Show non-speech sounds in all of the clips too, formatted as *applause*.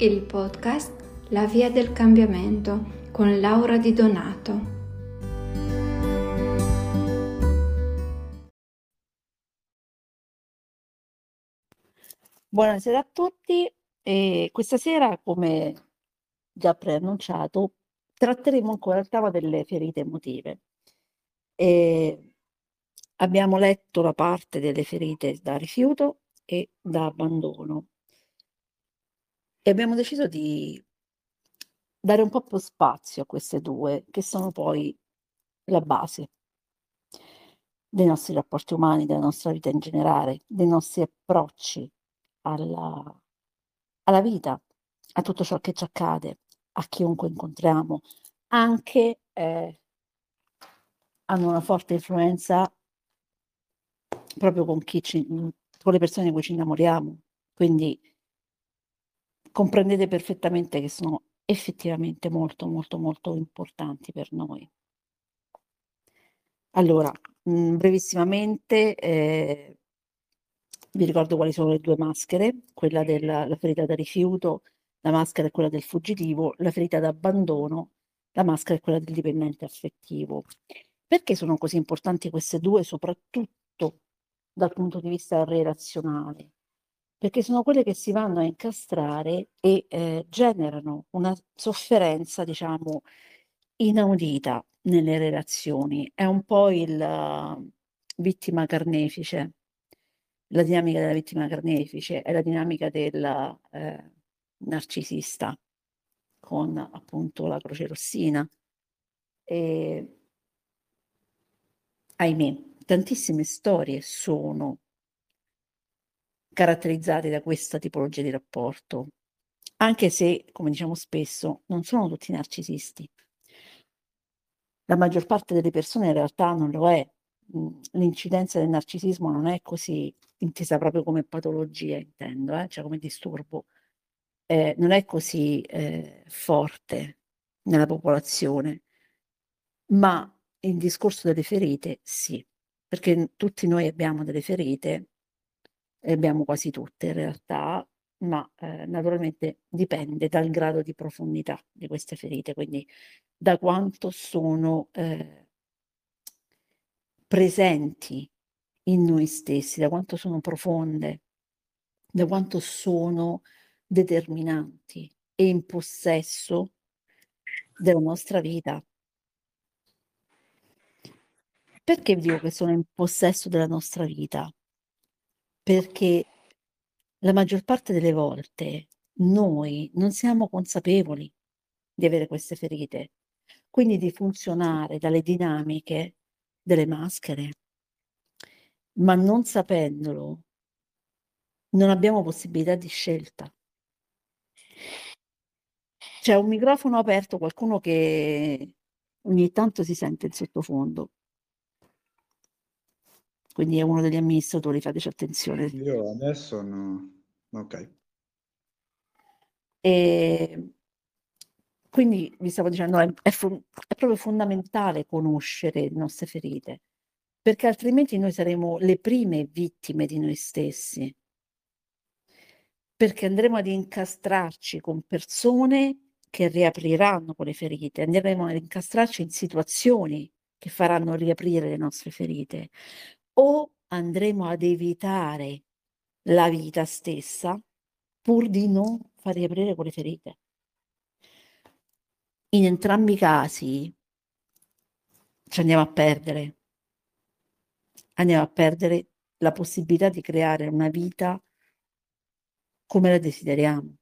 il podcast La via del cambiamento con Laura Di Donato. Buonasera a tutti e questa sera, come già preannunciato, tratteremo ancora il tema delle ferite emotive. E abbiamo letto la parte delle ferite da rifiuto e da abbandono e abbiamo deciso di dare un po' più spazio a queste due, che sono poi la base dei nostri rapporti umani, della nostra vita in generale, dei nostri approcci alla, alla vita, a tutto ciò che ci accade, a chiunque incontriamo, anche eh, hanno una forte influenza proprio con ci, con le persone di cui ci innamoriamo. Quindi comprendete perfettamente che sono effettivamente molto, molto, molto importanti per noi. Allora, mh, mm, brevissimamente, eh, vi ricordo quali sono le due maschere, quella della ferita da rifiuto, la maschera è quella del fuggitivo, la ferita da abbandono, la maschera è quella del dipendente affettivo. Perché sono così importanti queste due, soprattutto dal punto di vista relazionale? Perché sono quelle che si vanno a incastrare e eh, generano una sofferenza, diciamo, inaudita nelle relazioni. È un po' il uh, vittima carnefice. La dinamica della vittima carnefice è la dinamica del eh, narcisista con appunto la croce rossina. E, ahimè, tantissime storie sono caratterizzati da questa tipologia di rapporto, anche se, come diciamo spesso, non sono tutti narcisisti. La maggior parte delle persone in realtà non lo è. Mhmm, l'incidenza del narcisismo non è così intesa proprio come patologia, intendo, eh? cioè come disturbo, eh, non è così eh, forte nella popolazione, ma il discorso delle ferite sì, perché tutti noi abbiamo delle ferite le abbiamo quasi tutte in realtà, ma eh, naturalmente dipende dal grado di profondità di queste ferite, quindi da quanto sono eh, presenti in noi stessi, da quanto sono profonde, da quanto sono determinanti e in possesso della nostra vita. Perché dico che sono in possesso della nostra vita? Perché la maggior parte delle volte noi non siamo consapevoli di avere queste ferite, quindi di funzionare dalle dinamiche delle maschere, ma non sapendolo non abbiamo possibilità di scelta. C'è un microfono aperto, qualcuno che ogni tanto si sente in sottofondo quindi è uno degli amministratori, fateci attenzione. Io adesso no. Ok. E quindi vi stavo dicendo, è, è, fu- è proprio fondamentale conoscere le nostre ferite, perché altrimenti noi saremo le prime vittime di noi stessi, perché andremo ad incastrarci con persone che riapriranno quelle ferite, andremo ad incastrarci in situazioni che faranno riaprire le nostre ferite o andremo ad evitare la vita stessa pur di non far riaprire quelle ferite. In entrambi i casi ci andiamo a perdere, andiamo a perdere la possibilità di creare una vita come la desideriamo,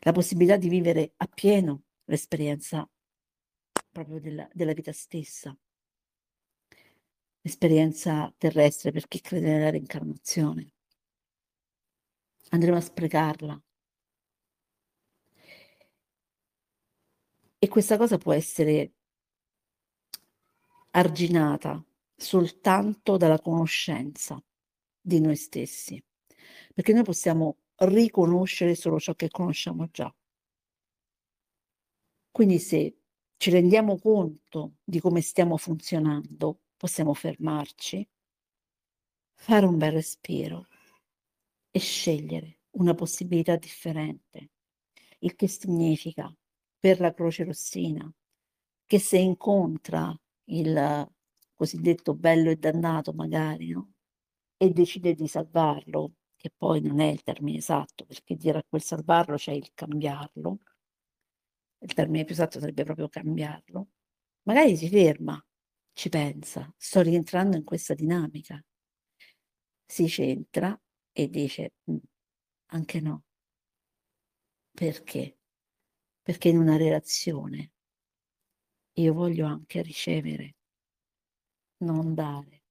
la possibilità di vivere appieno l'esperienza proprio della, della vita stessa esperienza terrestre per chi crede nella reincarnazione. Andremo a sprecarla. E questa cosa può essere arginata soltanto dalla conoscenza di noi stessi, perché noi possiamo riconoscere solo ciò che conosciamo già. Quindi se ci rendiamo conto di come stiamo funzionando, possiamo fermarci, fare un bel respiro e scegliere una possibilità differente, il che significa per la Croce Rossina che se incontra il cosiddetto bello e dannato magari, no? E decide di salvarlo, che poi non è il termine esatto, perché dire a quel salvarlo c'è il cambiarlo, il termine più esatto sarebbe proprio cambiarlo, magari si ferma, ci pensa, sto rientrando in questa dinamica, si centra e dice mm, anche no. Perché? Perché in una relazione io voglio anche ricevere, non dare,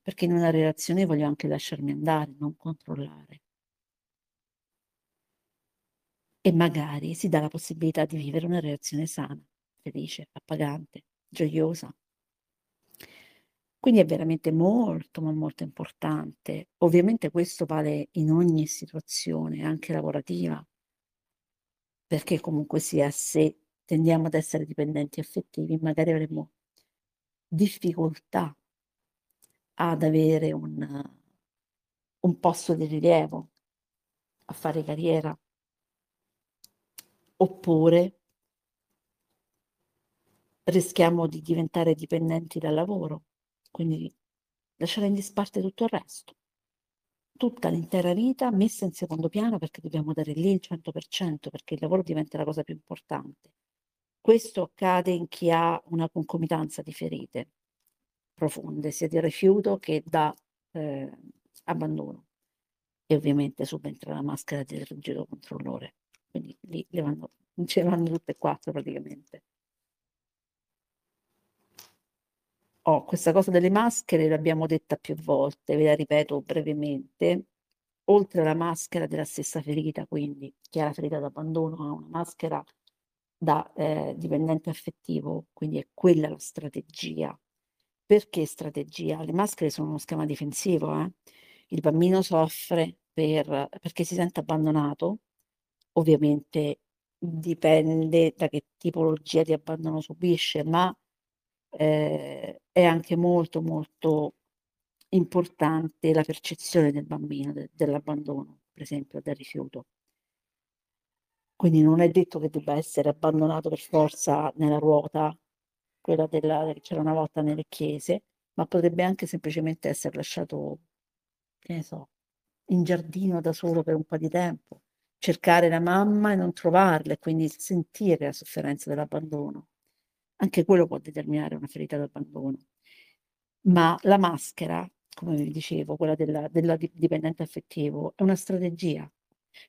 perché in una relazione voglio anche lasciarmi andare, non controllare. E magari si dà la possibilità di vivere una relazione sana, felice, appagante, gioiosa. Quindi è veramente molto, ma molto importante. Ovviamente questo vale in ogni situazione, anche lavorativa, perché comunque sia se tendiamo ad essere dipendenti affettivi, magari avremo difficoltà ad avere un, un posto di rilievo, a fare carriera, oppure rischiamo di diventare dipendenti dal lavoro, quindi lasciare in disparte tutto il resto. Tutta l'intera vita messa in secondo piano perché dobbiamo dare lì il 100%, perché il lavoro diventa la cosa più importante. Questo accade in chi ha una concomitanza di ferite profonde, sia di rifiuto che da eh, abbandono. E ovviamente subentra la maschera del rigido controllore. Quindi lì le vanno, ce vanno tutte e quattro praticamente. Oh, questa cosa delle maschere l'abbiamo detta più volte, ve la ripeto brevemente. Oltre alla maschera della stessa ferita, quindi chi ha la ferita d'abbandono ha una maschera da eh, dipendente affettivo, quindi è quella la strategia. Perché strategia? Le maschere sono uno schema difensivo, eh? il bambino soffre per, perché si sente abbandonato, ovviamente dipende da che tipologia di abbandono subisce, ma eh, è anche molto molto importante la percezione del bambino de, dell'abbandono, per esempio, del rifiuto. Quindi non è detto che debba essere abbandonato per forza nella ruota, quella della, che c'era una volta nelle chiese, ma potrebbe anche semplicemente essere lasciato, che ne so, in giardino da solo per un po' di tempo, cercare la mamma e non trovarla e quindi sentire la sofferenza dell'abbandono. Anche quello può determinare una ferita d'abbandono. Ma la maschera, come vi dicevo, quella della, della dipendente affettivo, è una strategia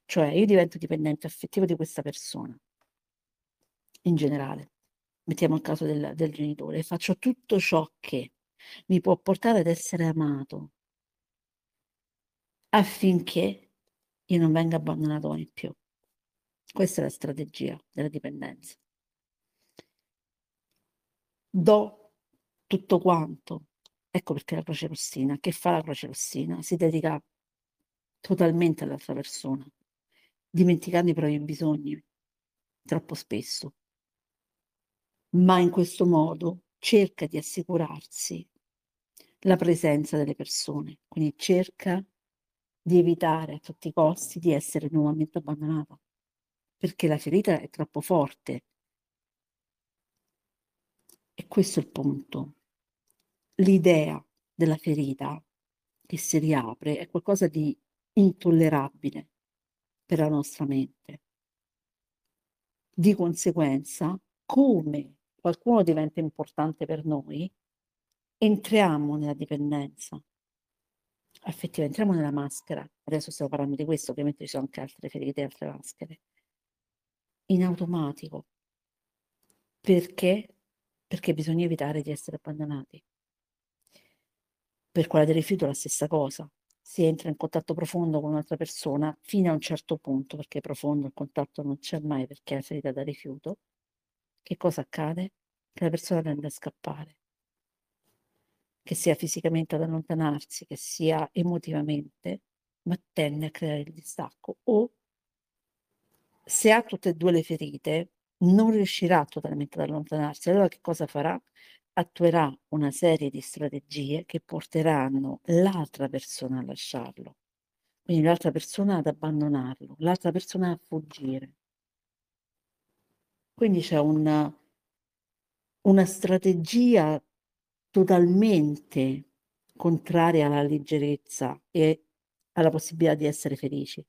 cioè io divento dipendente affettivo di questa persona, in generale. Mettiamo il caso del, del genitore, faccio tutto ciò che mi può portare ad essere amato affinché io non venga abbandonato mai più. Questa è la strategia della dipendenza. Do tutto quanto. Ecco perché la croce rossina. Che fa la croce rossina? Si dedica totalmente all'altra persona, dimenticando i propri bisogni troppo spesso. Ma in questo modo cerca di assicurarsi la presenza delle persone, quindi cerca di evitare a tutti i costi di essere nuovamente abbandonata, perché la ferita è troppo forte. E questo è il punto. L'idea della ferita che si riapre è qualcosa di intollerabile per la nostra mente. Di conseguenza, come qualcuno diventa importante per noi, entriamo nella dipendenza affettiva, entriamo nella maschera. Adesso stiamo parlando di questo, ovviamente ci sono anche altre ferite, altre maschere. In automatico. Perché? Perché bisogna evitare di essere abbandonati. Per quella del rifiuto? La stessa cosa. Si entra in contatto profondo con un'altra persona fino a un certo punto, perché profondo il contatto non c'è mai perché è ferita da rifiuto, che cosa accade? Che la persona tende a scappare, che sia fisicamente ad allontanarsi, che sia emotivamente, ma tende a creare il distacco. O se ha tutte e due le ferite non riuscirà totalmente ad allontanarsi. Allora che cosa farà? attuerà una serie di strategie che porteranno l'altra persona a lasciarlo, quindi l'altra persona ad abbandonarlo, l'altra persona a fuggire. Quindi c'è una, una strategia totalmente contraria alla leggerezza e alla possibilità di essere felici.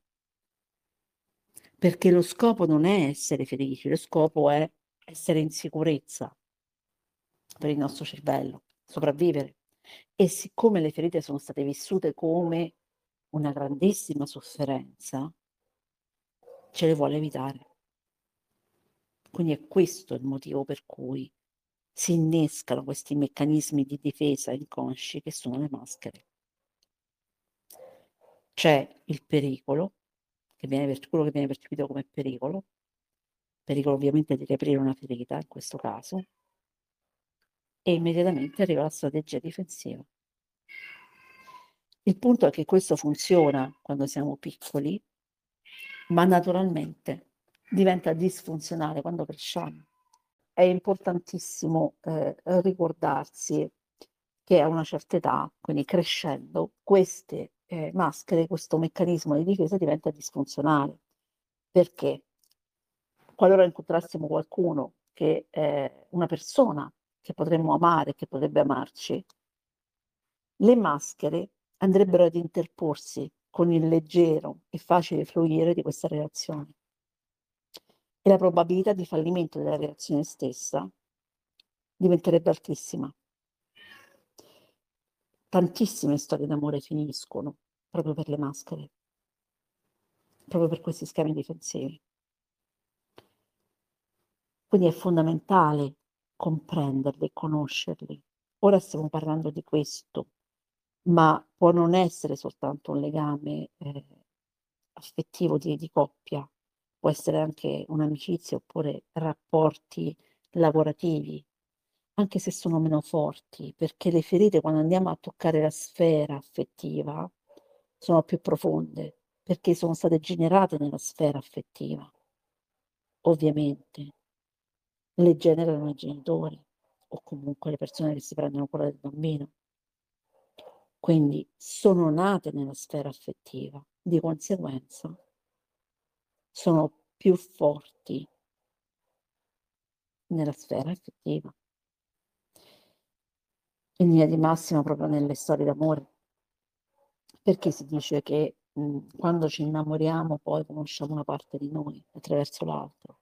Perché lo scopo non è essere felici, lo scopo è essere in sicurezza per il nostro cervello, sopravvivere. E siccome le ferite sono state vissute come una grandissima sofferenza, ce le vuole evitare. Quindi è questo il motivo per cui si innescano questi meccanismi di difesa inconsci che sono le maschere. C'è il pericolo, che viene, quello che viene percepito come pericolo, pericolo ovviamente di riaprire una ferita in questo caso, e immediatamente arriva la strategia difensiva. Il punto è che questo funziona quando siamo piccoli, ma naturalmente diventa disfunzionale quando cresciamo. È importantissimo eh, ricordarsi che a una certa età, quindi crescendo, queste eh, maschere, questo meccanismo di difesa diventa disfunzionale. Perché? Qualora incontrassimo qualcuno che è una persona che potremmo amare, che potrebbe amarci, le maschere andrebbero ad interporsi con il leggero e facile fluire di questa relazione. E la probabilità di fallimento della relazione stessa diventerebbe altissima. Tantissime storie d'amore finiscono proprio per le maschere, proprio per questi schemi difensivi. Quindi è fondamentale comprenderli, conoscerli. Ora stiamo parlando di questo, ma può non essere soltanto un legame eh, affettivo di, di coppia, può essere anche un'amicizia oppure rapporti lavorativi, anche se sono meno forti, perché le ferite quando andiamo a toccare la sfera affettiva sono più profonde, perché sono state generate nella sfera affettiva, ovviamente le generano i genitori o comunque le persone che si prendono cura del bambino. Quindi sono nate nella sfera affettiva, di conseguenza sono più forti nella sfera affettiva. In linea di massima proprio nelle storie d'amore, perché si dice che mh, quando ci innamoriamo poi conosciamo una parte di noi attraverso l'altro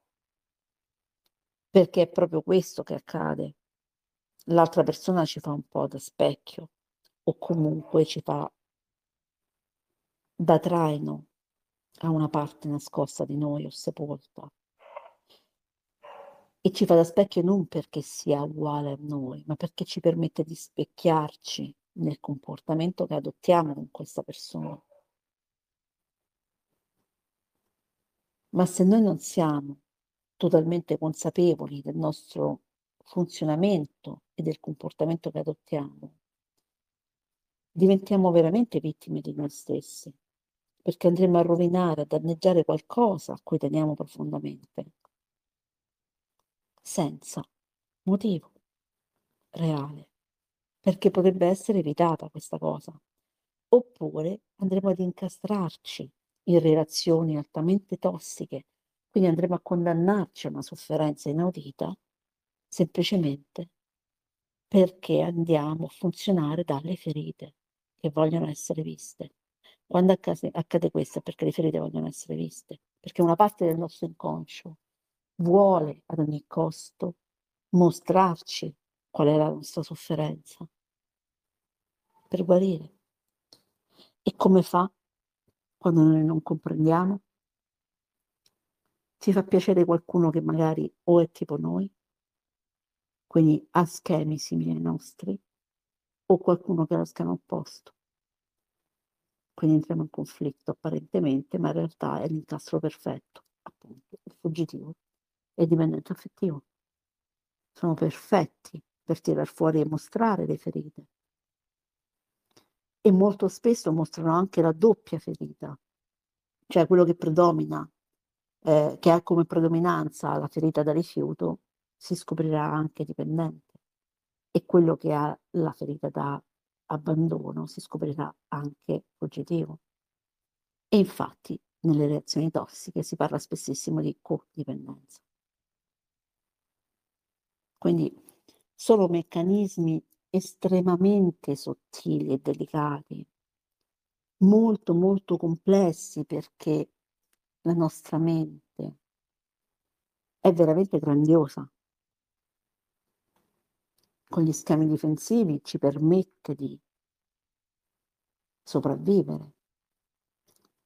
perché è proprio questo che accade. L'altra persona ci fa un po' da specchio o comunque ci fa da traino a una parte nascosta di noi o sepolta. E ci fa da specchio non perché sia uguale a noi, ma perché ci permette di specchiarci nel comportamento che adottiamo con questa persona. Ma se noi non siamo totalmente consapevoli del nostro funzionamento e del comportamento che adottiamo, diventiamo veramente vittime di noi stessi, perché andremo a rovinare, a danneggiare qualcosa a cui teniamo profondamente, senza motivo reale, perché potrebbe essere evitata questa cosa. Oppure andremo ad incastrarci in relazioni altamente tossiche quindi andremo a condannarci a una sofferenza inaudita semplicemente perché andiamo a funzionare dalle ferite che vogliono essere viste. Quando accade, questo è perché le ferite vogliono essere viste, perché una parte del nostro inconscio vuole ad ogni costo mostrarci qual è la nostra sofferenza per guarire. E come fa quando noi non comprendiamo? Ci fa piacere qualcuno che magari o è tipo noi, quindi ha schemi simili ai nostri, o qualcuno che ha lo schema opposto. Quindi entriamo in conflitto apparentemente, ma in realtà è l'incastro perfetto, appunto, il fuggitivo e dipendente affettivo. Sono perfetti per tirar fuori e mostrare le ferite. E molto spesso mostrano anche la doppia ferita, cioè quello che predomina eh, che ha come predominanza la ferita da rifiuto, si scoprirà anche dipendente e quello che ha la ferita da abbandono si scoprirà anche fuggitivo. E infatti nelle reazioni tossiche si parla spessissimo di codipendenza. Quindi sono meccanismi estremamente sottili e delicati, molto molto complessi perché la nostra mente è veramente grandiosa. Con gli schemi difensivi ci permette di sopravvivere,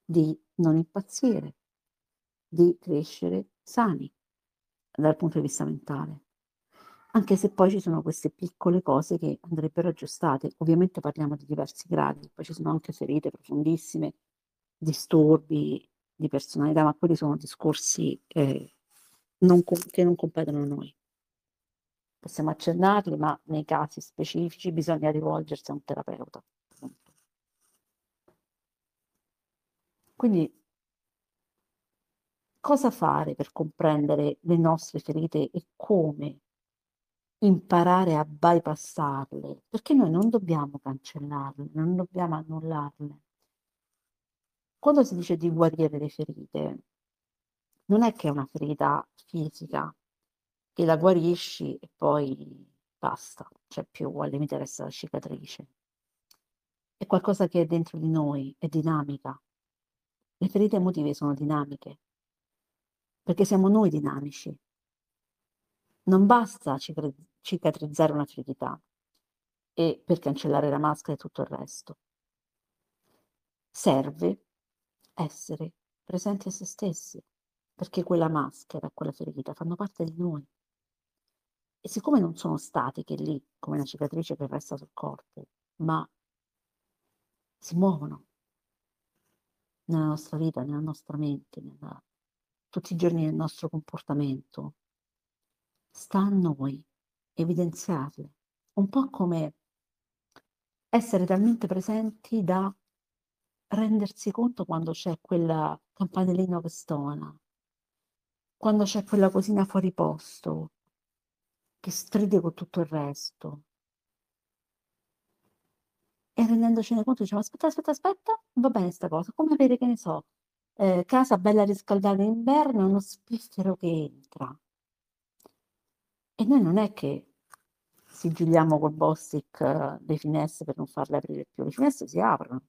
di non impazzire, di crescere sani dal punto di vista mentale. Anche se poi ci sono queste piccole cose che andrebbero aggiustate. Ovviamente parliamo di diversi gradi, poi ci sono anche ferite profondissime, disturbi di personalità, ma quelli sono discorsi eh, non che non competono a noi. Possiamo accennarli, ma nei casi specifici bisogna rivolgersi a un terapeuta. Quindi cosa fare per comprendere le nostre ferite e come imparare a bypassarle? Perché noi non dobbiamo cancellarle, non dobbiamo annullarle. Quando si dice di guarire le ferite, non è che è una ferita fisica, che la guarisci e poi basta, c'è più, al limite resta la cicatrice. È qualcosa che è dentro di noi, è dinamica. Le ferite emotive sono dinamiche, perché siamo noi dinamici. Non basta cicatrizzare una ferita e per cancellare la maschera e tutto il resto. Serve essere presenti a se stessi, perché quella maschera, quella ferita fanno parte di noi. E siccome non sono statiche lì, come una cicatrice che resta sul corpo, ma si muovono nella nostra vita, nella nostra mente, nella, tutti i giorni nel nostro comportamento, sta a noi evidenziarle, un po' come essere talmente presenti da rendersi conto quando c'è quel campanellino che stona, quando c'è quella cosina fuori posto, che stride con tutto il resto. E rendendocene conto diciamo aspetta, aspetta, aspetta, va bene sta cosa, come avere, che ne so, eh, casa bella riscaldata in inverno uno spiffero che entra. E noi non è che sigilliamo col Bostic uh, le finestre per non farle aprire più, le finestre si aprono.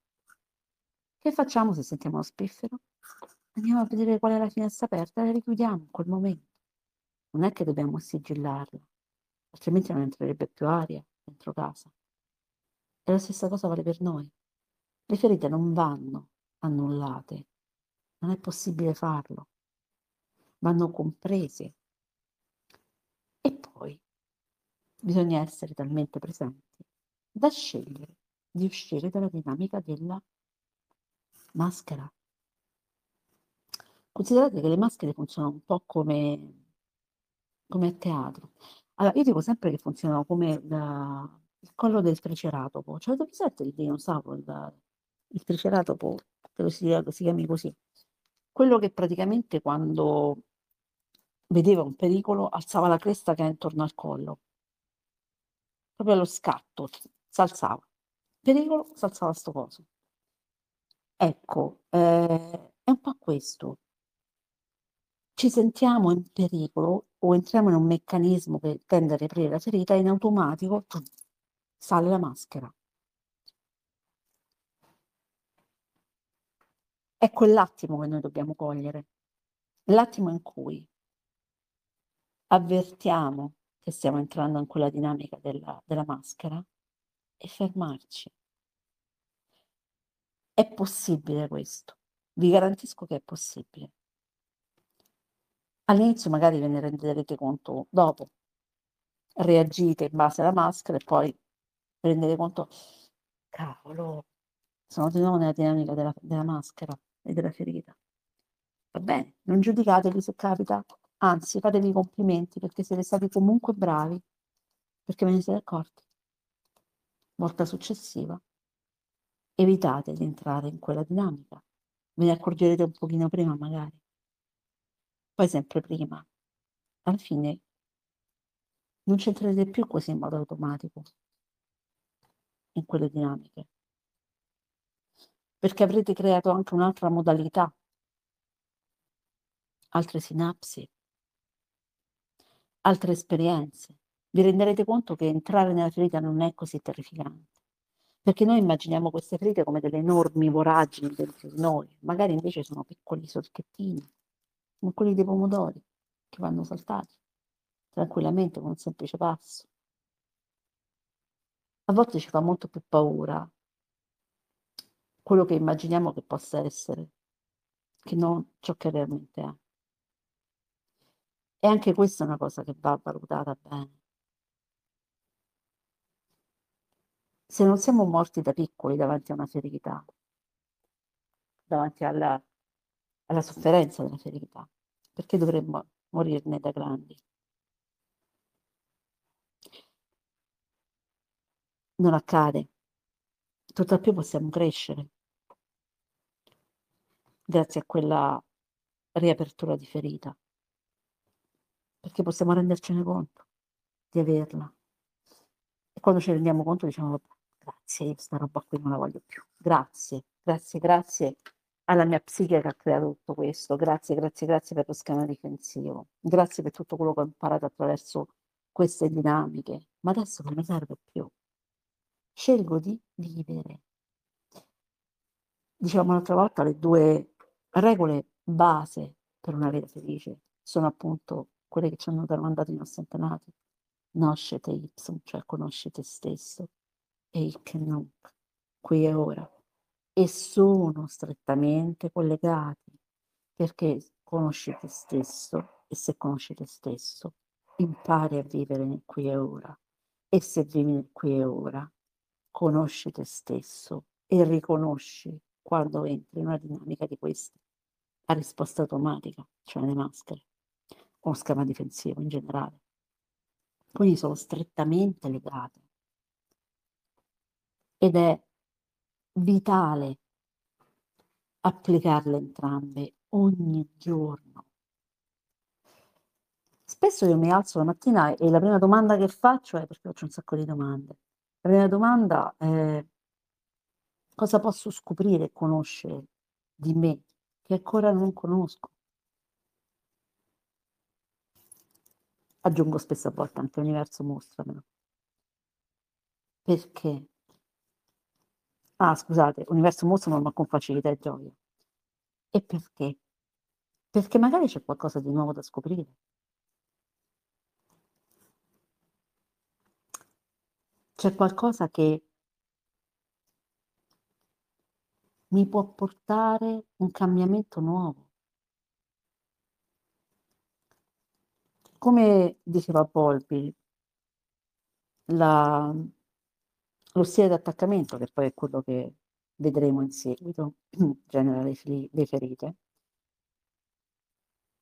Che facciamo se sentiamo lo spiffero? Andiamo a vedere qual è la finestra aperta e la richiudiamo in quel momento. Non è che dobbiamo sigillarla, altrimenti non entrerebbe più aria dentro casa. E la stessa cosa vale per noi. Le ferite non vanno annullate, non è possibile farlo. Vanno comprese. E poi bisogna essere talmente presenti da scegliere di uscire dalla dinamica della maschera. Considerate che le maschere funzionano un po' come, come a teatro. Allora, io dico sempre che funzionano come la, il collo del triceratopo. Cioè, avete presente il dinosauro, il, il triceratopo, credo si, si chiami così? Quello che praticamente quando vedeva un pericolo alzava la cresta che è intorno al collo. Proprio allo scatto, si alzava. Pericolo, si alzava sto coso. Ecco, eh, è un po' questo. Ci sentiamo in pericolo o entriamo in un meccanismo che tende a riaprire la ferita e in automatico sale la maschera. È quell'attimo che noi dobbiamo cogliere, l'attimo in cui avvertiamo che stiamo entrando in quella dinamica della, della maschera e fermarci. È possibile questo, vi garantisco che è possibile. All'inizio magari ve ne renderete conto dopo, reagite in base alla maschera e poi rendete conto, cavolo, sono di nuovo nella dinamica della, della maschera e della ferita. Va bene, non giudicatevi se capita, anzi fatevi i complimenti perché siete stati comunque bravi, perché ve ne siete accorti. Volta successiva evitate di entrare in quella dinamica. Ve ne accorgerete un pochino prima magari. Poi sempre prima. Alla fine non c'entrerete più così in modo automatico in quelle dinamiche. Perché avrete creato anche un'altra modalità, altre sinapsi, altre esperienze, vi renderete conto che entrare nella ferita non è così terrificante. Perché noi immaginiamo queste ferite come delle enormi voragini dentro di noi, magari invece sono piccoli solchettini, come quelli dei pomodori che vanno saltati tranquillamente con un semplice passo. A volte ci fa molto più paura quello che immaginiamo che possa essere, che non ciò che realmente è. E anche questa è una cosa che va valutata bene. Se non siamo morti da piccoli davanti a una ferita, davanti alla, alla sofferenza della ferita, perché dovremmo morirne da grandi? Non accade. Tutt'al più possiamo crescere grazie a quella riapertura di ferita, perché possiamo rendercene conto di averla. E quando ci rendiamo conto diciamo, grazie, io sta roba qui non la voglio più. Grazie, grazie, grazie alla mia psiche che ha creato tutto questo. Grazie, grazie, grazie per lo schema difensivo. Grazie per tutto quello che ho imparato attraverso queste dinamiche. Ma adesso non mi serve più. Scelgo di vivere. Dicevamo l'altra volta, le due regole base per una vita felice sono appunto quelle che ci hanno tramandato i nostri antenati. Noscete ipsum, cioè conosci te stesso, e che nunc, qui e ora. E sono strettamente collegati, perché conosci te stesso, e se conosci te stesso, impari a vivere nel qui e ora. E se vivi nel qui e ora, conosci te stesso e riconosci quando entri in una dinamica di queste a risposta automatica, cioè le maschere, o schema difensivo in generale. Quindi sono strettamente legate ed è vitale applicarle entrambe ogni giorno. Spesso io mi alzo la mattina e la prima domanda che faccio è perché faccio un sacco di domande. La prima domanda è cosa posso scoprire e conoscere di me che ancora non conosco. Aggiungo spesso a volte anche universo mostramelo. Perché? Ah, scusate, universo mostramelo ma con facilità e gioia. E perché? Perché magari c'è qualcosa di nuovo da scoprire. C'è qualcosa che mi può portare un cambiamento nuovo. Come diceva Polpi, la, lo stile di attaccamento, che poi è quello che vedremo in seguito, *clears throat* genera le, le ferite,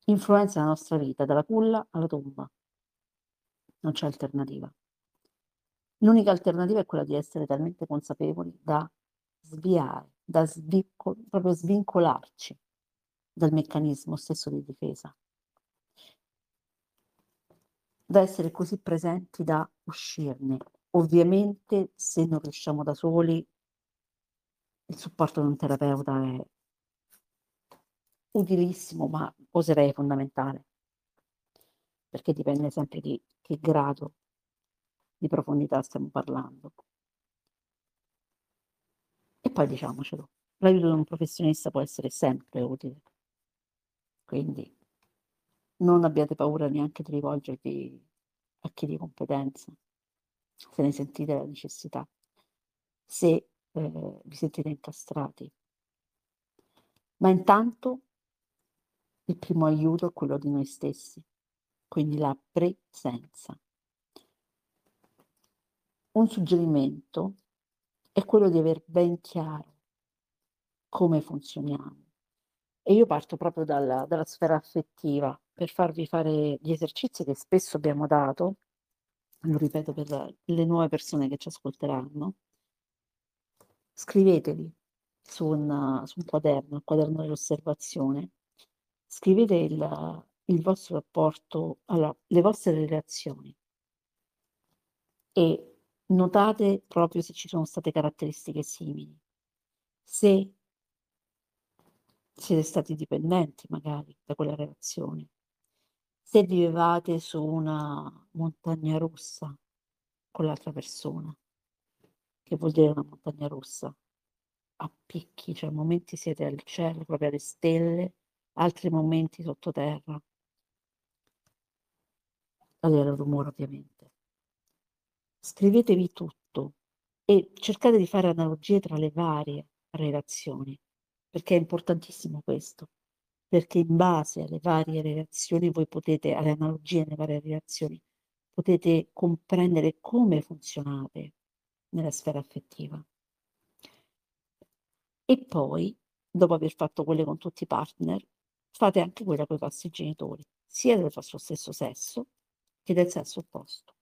influenza la nostra vita dalla culla alla tomba. Non c'è alternativa. L'unica alternativa è quella di essere talmente consapevoli da sviare da svincol- proprio svincolarci dal meccanismo stesso di difesa, da essere così presenti da uscirne. Ovviamente se non riusciamo da soli, il supporto di un terapeuta è utilissimo, ma oserei fondamentale, perché dipende sempre di che grado di profondità stiamo parlando. E poi diciamocelo, l'aiuto di un professionista può essere sempre utile. Quindi non abbiate paura neanche di rivolgervi a chi di competenza, se ne sentite la necessità, se eh, vi sentite incastrati. Ma intanto il primo aiuto è quello di noi stessi, quindi la presenza. Un suggerimento è quello di aver ben chiaro come funzioniamo. E io parto proprio dalla, dalla sfera affettiva per farvi fare gli esercizi che spesso abbiamo dato, lo ripeto per le nuove persone che ci ascolteranno, scriveteli su un, su un quaderno, il quaderno dell'osservazione, scrivete il, il vostro rapporto, allora, le vostre relazioni. E notate proprio se ci sono state caratteristiche simili. Se siete stati dipendenti magari da quella relazione, se vivevate su una montagna russa con l'altra persona, che vuol dire una montagna russa, a picchi, cioè momenti siete al cielo, proprio alle stelle, altri momenti sottoterra. A livello rumore ovviamente. Scrivetevi tutto e cercate di fare analogie tra le varie relazioni, perché è importantissimo questo perché in base alle varie relazioni voi potete, alle analogie nelle varie relazioni, potete comprendere come funzionate nella sfera affettiva. E poi, dopo aver fatto quelle con tutti i partner, fate anche quella con i vostri genitori, sia del vostro stesso sesso che del sesso opposto.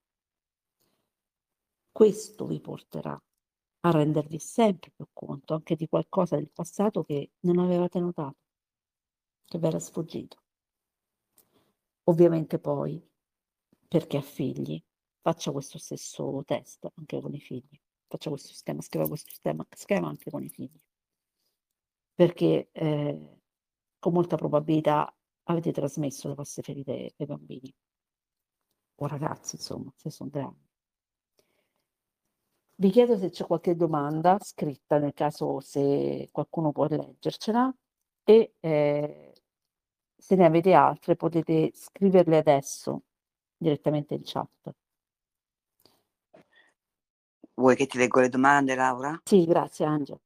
Questo vi porterà a rendervi sempre più conto anche di qualcosa del passato che non avevate notato che vi era sfuggito. Ovviamente poi, per chi ha figli, faccia questo stesso test anche con i figli, faccia questo schema, scriva questo schema, schema anche con i figli, perché eh, con molta probabilità avete trasmesso le vostre ferite ai bambini o ragazzi, insomma, se sono grandi. Vi chiedo se c'è qualche domanda scritta, nel caso se qualcuno può leggercela, e eh, se ne avete altre potete scriverle adesso direttamente in chat. Vuoi che ti leggo le domande, Laura? Sì, grazie Angela.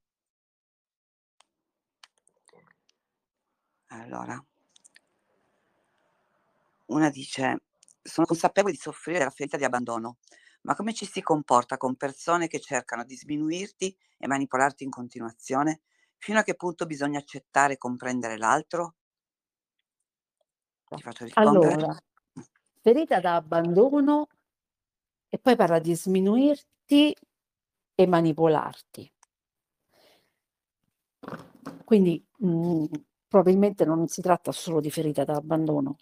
Allora, una dice, sono consapevole di soffrire della ferita di abbandono, ma come ci si comporta con persone che cercano di sminuirti e manipolarti in continuazione? Fino a che punto bisogna accettare e comprendere l'altro? Faccio rispondere? Allora, ferita da abbandono e poi parla di sminuirti e manipolarti. Quindi mh, mm, probabilmente non si tratta solo di ferita da abbandono.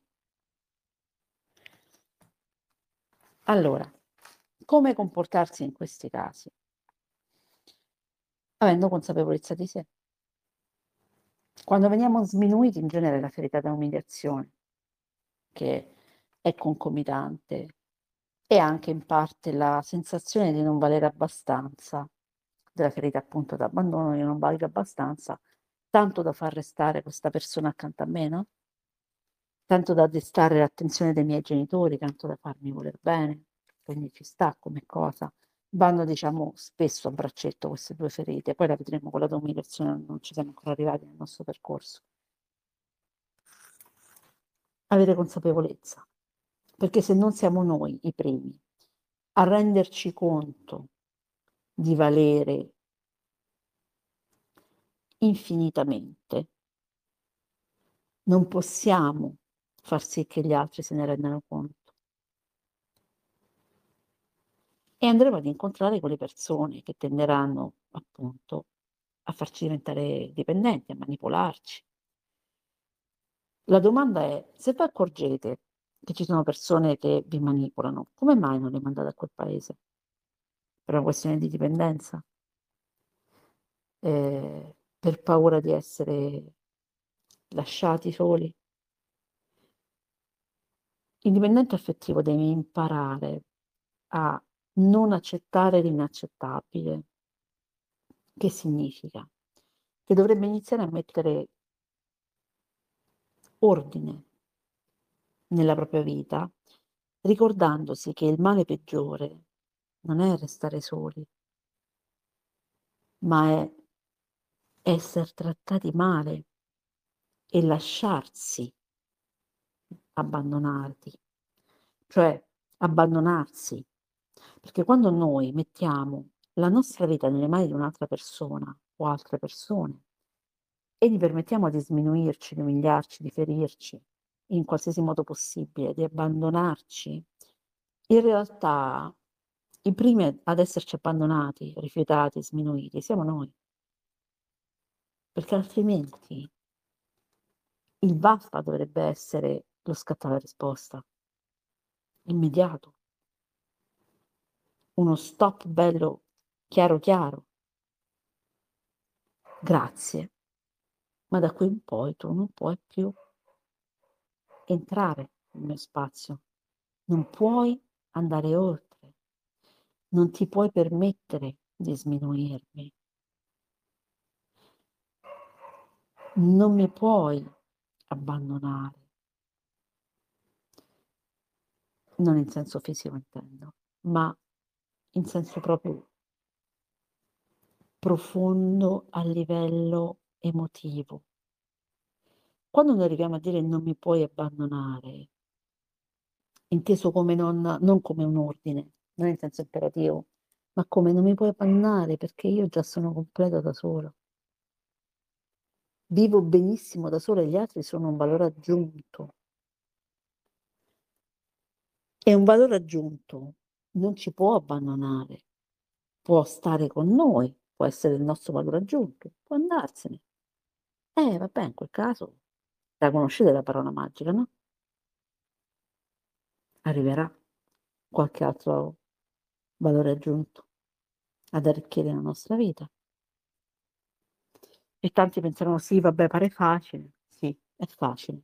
Allora, come comportarsi in questi casi? Avendo consapevolezza di sé. Quando veniamo sminuiti in genere la ferita da umiliazione che è concomitante e anche in parte la sensazione di non valere abbastanza, della ferita appunto d'abbandono, io non valgo abbastanza, tanto da far restare questa persona accanto a me, no? Tanto da destare l'attenzione dei miei genitori, tanto da farmi voler bene, quindi ci sta come cosa. Vanno, diciamo, spesso a braccetto queste due ferite, poi la vedremo con la dominazione, non ci siamo ancora arrivati nel nostro percorso avere consapevolezza, perché se non siamo noi i primi a renderci conto di valere infinitamente, non possiamo far sì che gli altri se ne rendano conto. E andremo ad incontrare quelle persone che tenderanno appunto a farci diventare dipendenti, a manipolarci, la domanda è, se vi accorgete che ci sono persone che vi manipolano, come mai non le mandate a quel paese? Per una questione di dipendenza? Eh, per paura di essere lasciati soli? Il dipendente affettivo deve imparare a non accettare l'inaccettabile. Che significa? Che dovrebbe iniziare a mettere ordine nella propria vita, ricordandosi che il male peggiore non è restare soli, ma è essere trattati male e lasciarsi abbandonarti, cioè abbandonarsi, perché quando noi mettiamo la nostra vita nelle mani di un'altra persona o altre persone, e gli permettiamo di sminuirci, di umiliarci, di ferirci in qualsiasi modo possibile, di abbandonarci, in realtà i primi ad esserci abbandonati, rifiutati, sminuiti siamo noi. Perché altrimenti il basta dovrebbe essere lo scatto alla risposta, immediato. Uno stop bello chiaro chiaro. Grazie ma da qui in poi tu non puoi più entrare il mio spazio, non puoi andare oltre, non ti puoi permettere di sminuirmi. Non mi puoi abbandonare. Non in senso fisico intendo, ma in senso proprio profondo a livello emotivo. Quando noi arriviamo a dire non mi puoi abbandonare, inteso come non, non come un ordine, non in senso imperativo, ma come non mi puoi abbandonare perché io già sono completo da solo. Vivo benissimo da solo e gli altri sono un valore aggiunto. E un valore aggiunto non ci può abbandonare, può stare con noi, può essere il nostro valore aggiunto, può andarsene. Eh, vabbè, in quel caso la conoscete la parola magica, no? Arriverà qualche altro valore aggiunto ad arricchire la nostra vita. E tanti pensano, sì, vabbè, pare facile. Sì, è facile.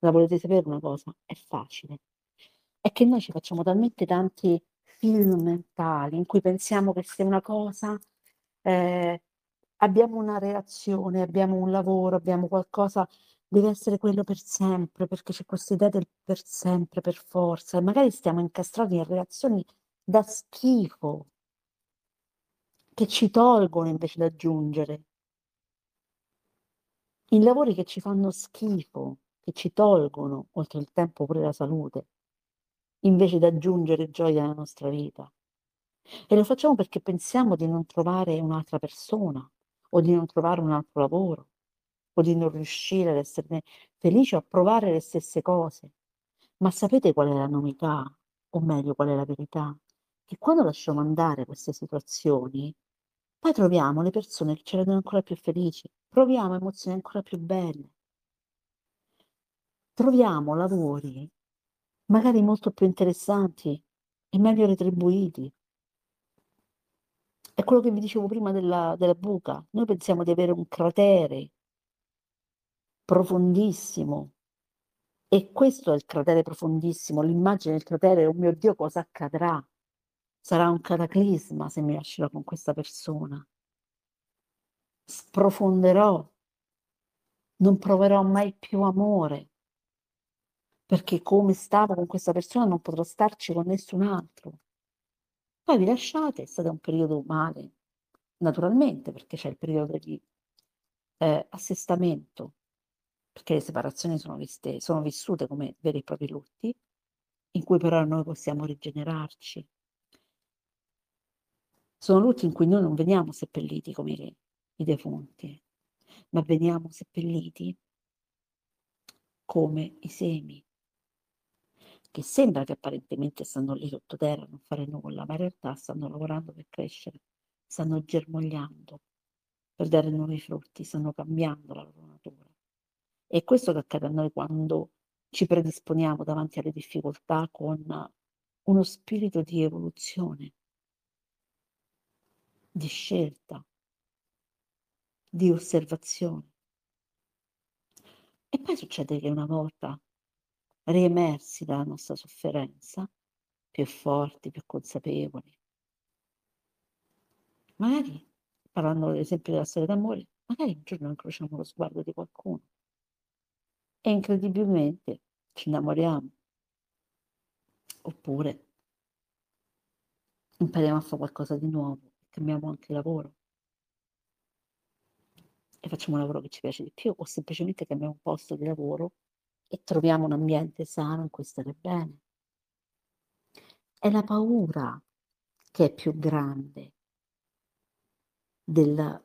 La volete sapere una cosa? È facile. È che noi ci facciamo talmente tanti film mentali in cui pensiamo che se una cosa eh, abbiamo una relazione, abbiamo un lavoro, abbiamo qualcosa, deve essere quello per sempre, perché c'è questa idea del per sempre, per forza, e magari stiamo incastrati in relazioni da schifo, che ci tolgono invece di aggiungere, in lavori che ci fanno schifo, che ci tolgono, oltre il tempo pure la salute, invece di aggiungere gioia alla nostra vita. E lo facciamo perché pensiamo di non trovare un'altra persona o di non trovare un altro lavoro o di non riuscire ad esserne felici o a provare le stesse cose. Ma sapete qual è la novità? O meglio, qual è la verità? Che quando lasciamo andare queste situazioni, poi troviamo le persone che ci rendono ancora più felici, proviamo emozioni ancora più belle, troviamo lavori magari molto più interessanti e meglio retribuiti. È quello che vi dicevo prima della, della buca. Noi pensiamo di avere un cratere profondissimo e questo è il cratere profondissimo, l'immagine del cratere, oh mio Dio, cosa accadrà? Sarà un cataclisma se mi lascerò con questa persona. Sprofonderò, non proverò mai più amore, perché come stavo con questa persona non potrò starci con nessun altro. Poi vi lasciate, è stato un periodo male, naturalmente, perché c'è il periodo di eh, assestamento, perché le separazioni sono, viste, sono vissute come veri e propri lutti, in cui però noi possiamo rigenerarci. Sono lutti in cui noi non veniamo seppelliti come i, i defunti, ma veniamo seppelliti come i semi, che sembra che apparentemente stanno lì sottoterra a non fare nulla, ma in realtà stanno lavorando per crescere, stanno germogliando per dare nuovi frutti, stanno cambiando la loro natura. È questo che accade a noi quando ci predisponiamo davanti alle difficoltà con uno spirito di evoluzione, di scelta, di osservazione. E poi succede che una volta riemersi dalla nostra sofferenza, più forti, più consapevoli, magari, parlando ad esempio della storia d'amore, magari un giorno incrociamo lo sguardo di qualcuno e incredibilmente ci innamoriamo. Oppure impariamo a fare qualcosa di nuovo, cambiamo anche lavoro e facciamo un lavoro che ci piace di più o semplicemente cambiamo un posto di lavoro e troviamo un ambiente sano in cui stare bene. È la paura che è più grande del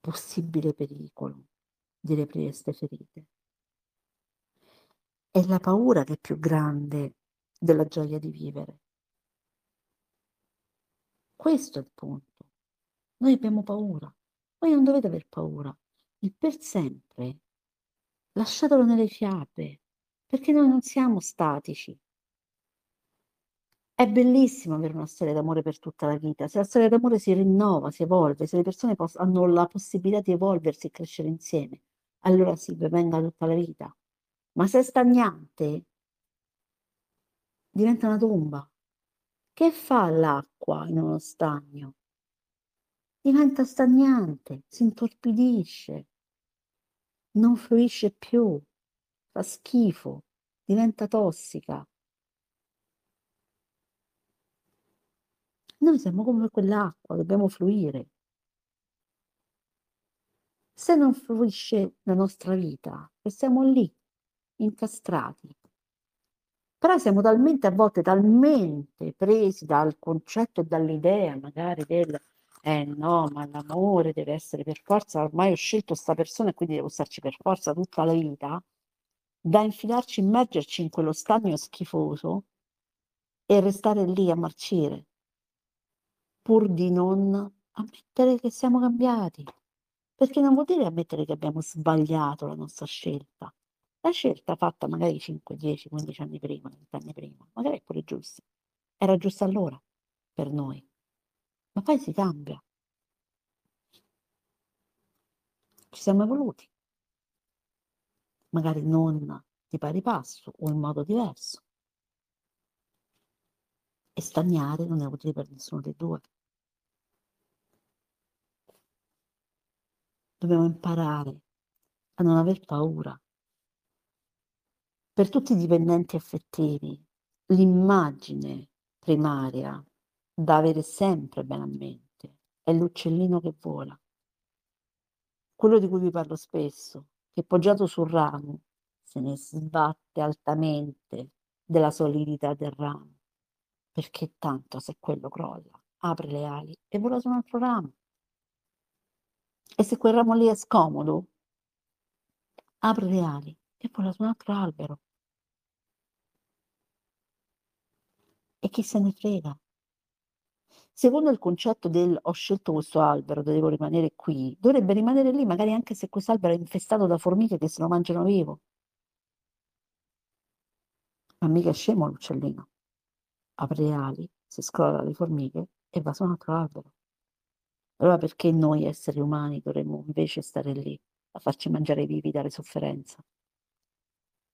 possibile pericolo di riaprire queste ferite. È la paura che è più grande della gioia di vivere. Questo è il punto. Noi abbiamo paura. Voi non dovete aver paura. Il per sempre lasciatelo nelle fiabe, perché noi non siamo statici. È bellissimo avere una storia d'amore per tutta la vita. Se la storia d'amore si rinnova, si evolve, se le persone poss- hanno la possibilità di evolversi e crescere insieme, allora sì, venga tutta la vita. Ma se è stagnante, diventa una tomba. Che fa l'acqua in uno stagno? Diventa stagnante, si intorpidisce, non fluisce più, fa schifo, diventa tossica. Noi siamo come quell'acqua, dobbiamo fluire. Se non fluisce la nostra vita, restiamo lì, incastrati. Però siamo talmente a volte talmente presi dal concetto e dall'idea magari del eh no, ma l'amore deve essere per forza, ormai ho scelto sta persona e quindi devo starci per forza tutta la vita, da infilarci, immergerci in quello stagno schifoso e restare lì a marcire, pur di non ammettere che siamo cambiati. Perché non vuol dire ammettere che abbiamo sbagliato la nostra scelta. La scelta fatta magari 5, 10, 15 anni prima, 20 anni prima, magari è pure giusta. Era giusta allora per noi ma poi si cambia. Ci siamo evoluti, magari non di pari passo o in modo diverso. E stagnare non è utile per nessuno dei due. Dobbiamo imparare a non aver paura. Per tutti i dipendenti affettivi, l'immagine primaria da avere sempre bene a mente, è l'uccellino che vola. Quello di cui vi parlo spesso, che poggiato sul ramo se ne sbatte altamente della solidità del ramo, perché tanto se quello crolla, apre le ali e vola su un altro ramo. E se quel ramo lì è scomodo, apre le ali e vola su un altro albero. E chi se ne frega? Secondo il concetto del ho scelto questo albero, devo rimanere qui, dovrebbe rimanere lì, magari anche se questo albero è infestato da formiche che se lo mangiano vivo. Ma mica è scemo l'uccellino. Apre le ali, si scrolla le formiche e va su un altro albero. Allora perché noi esseri umani dovremmo invece stare lì a farci mangiare vivi dalle sofferenze?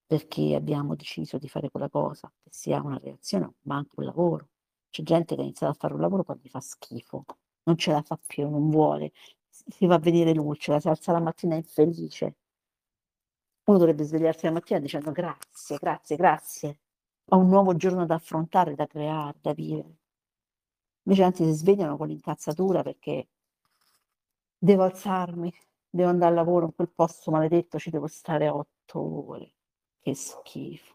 Perché abbiamo deciso di fare quella cosa, che sia una reazione, ma anche un lavoro c'è gente che ha iniziato a fare un lavoro poi gli fa schifo, non ce la fa più, non vuole, si va a vedere luce, si alza la mattina infelice. Uno dovrebbe svegliarsi la mattina dicendo grazie, grazie, grazie, ho un nuovo giorno da affrontare, da creare, da vivere. Invece anzi si svegliano con l'incazzatura perché devo alzarmi, devo andare al lavoro in quel posto maledetto, ci devo stare otto ore. Che schifo.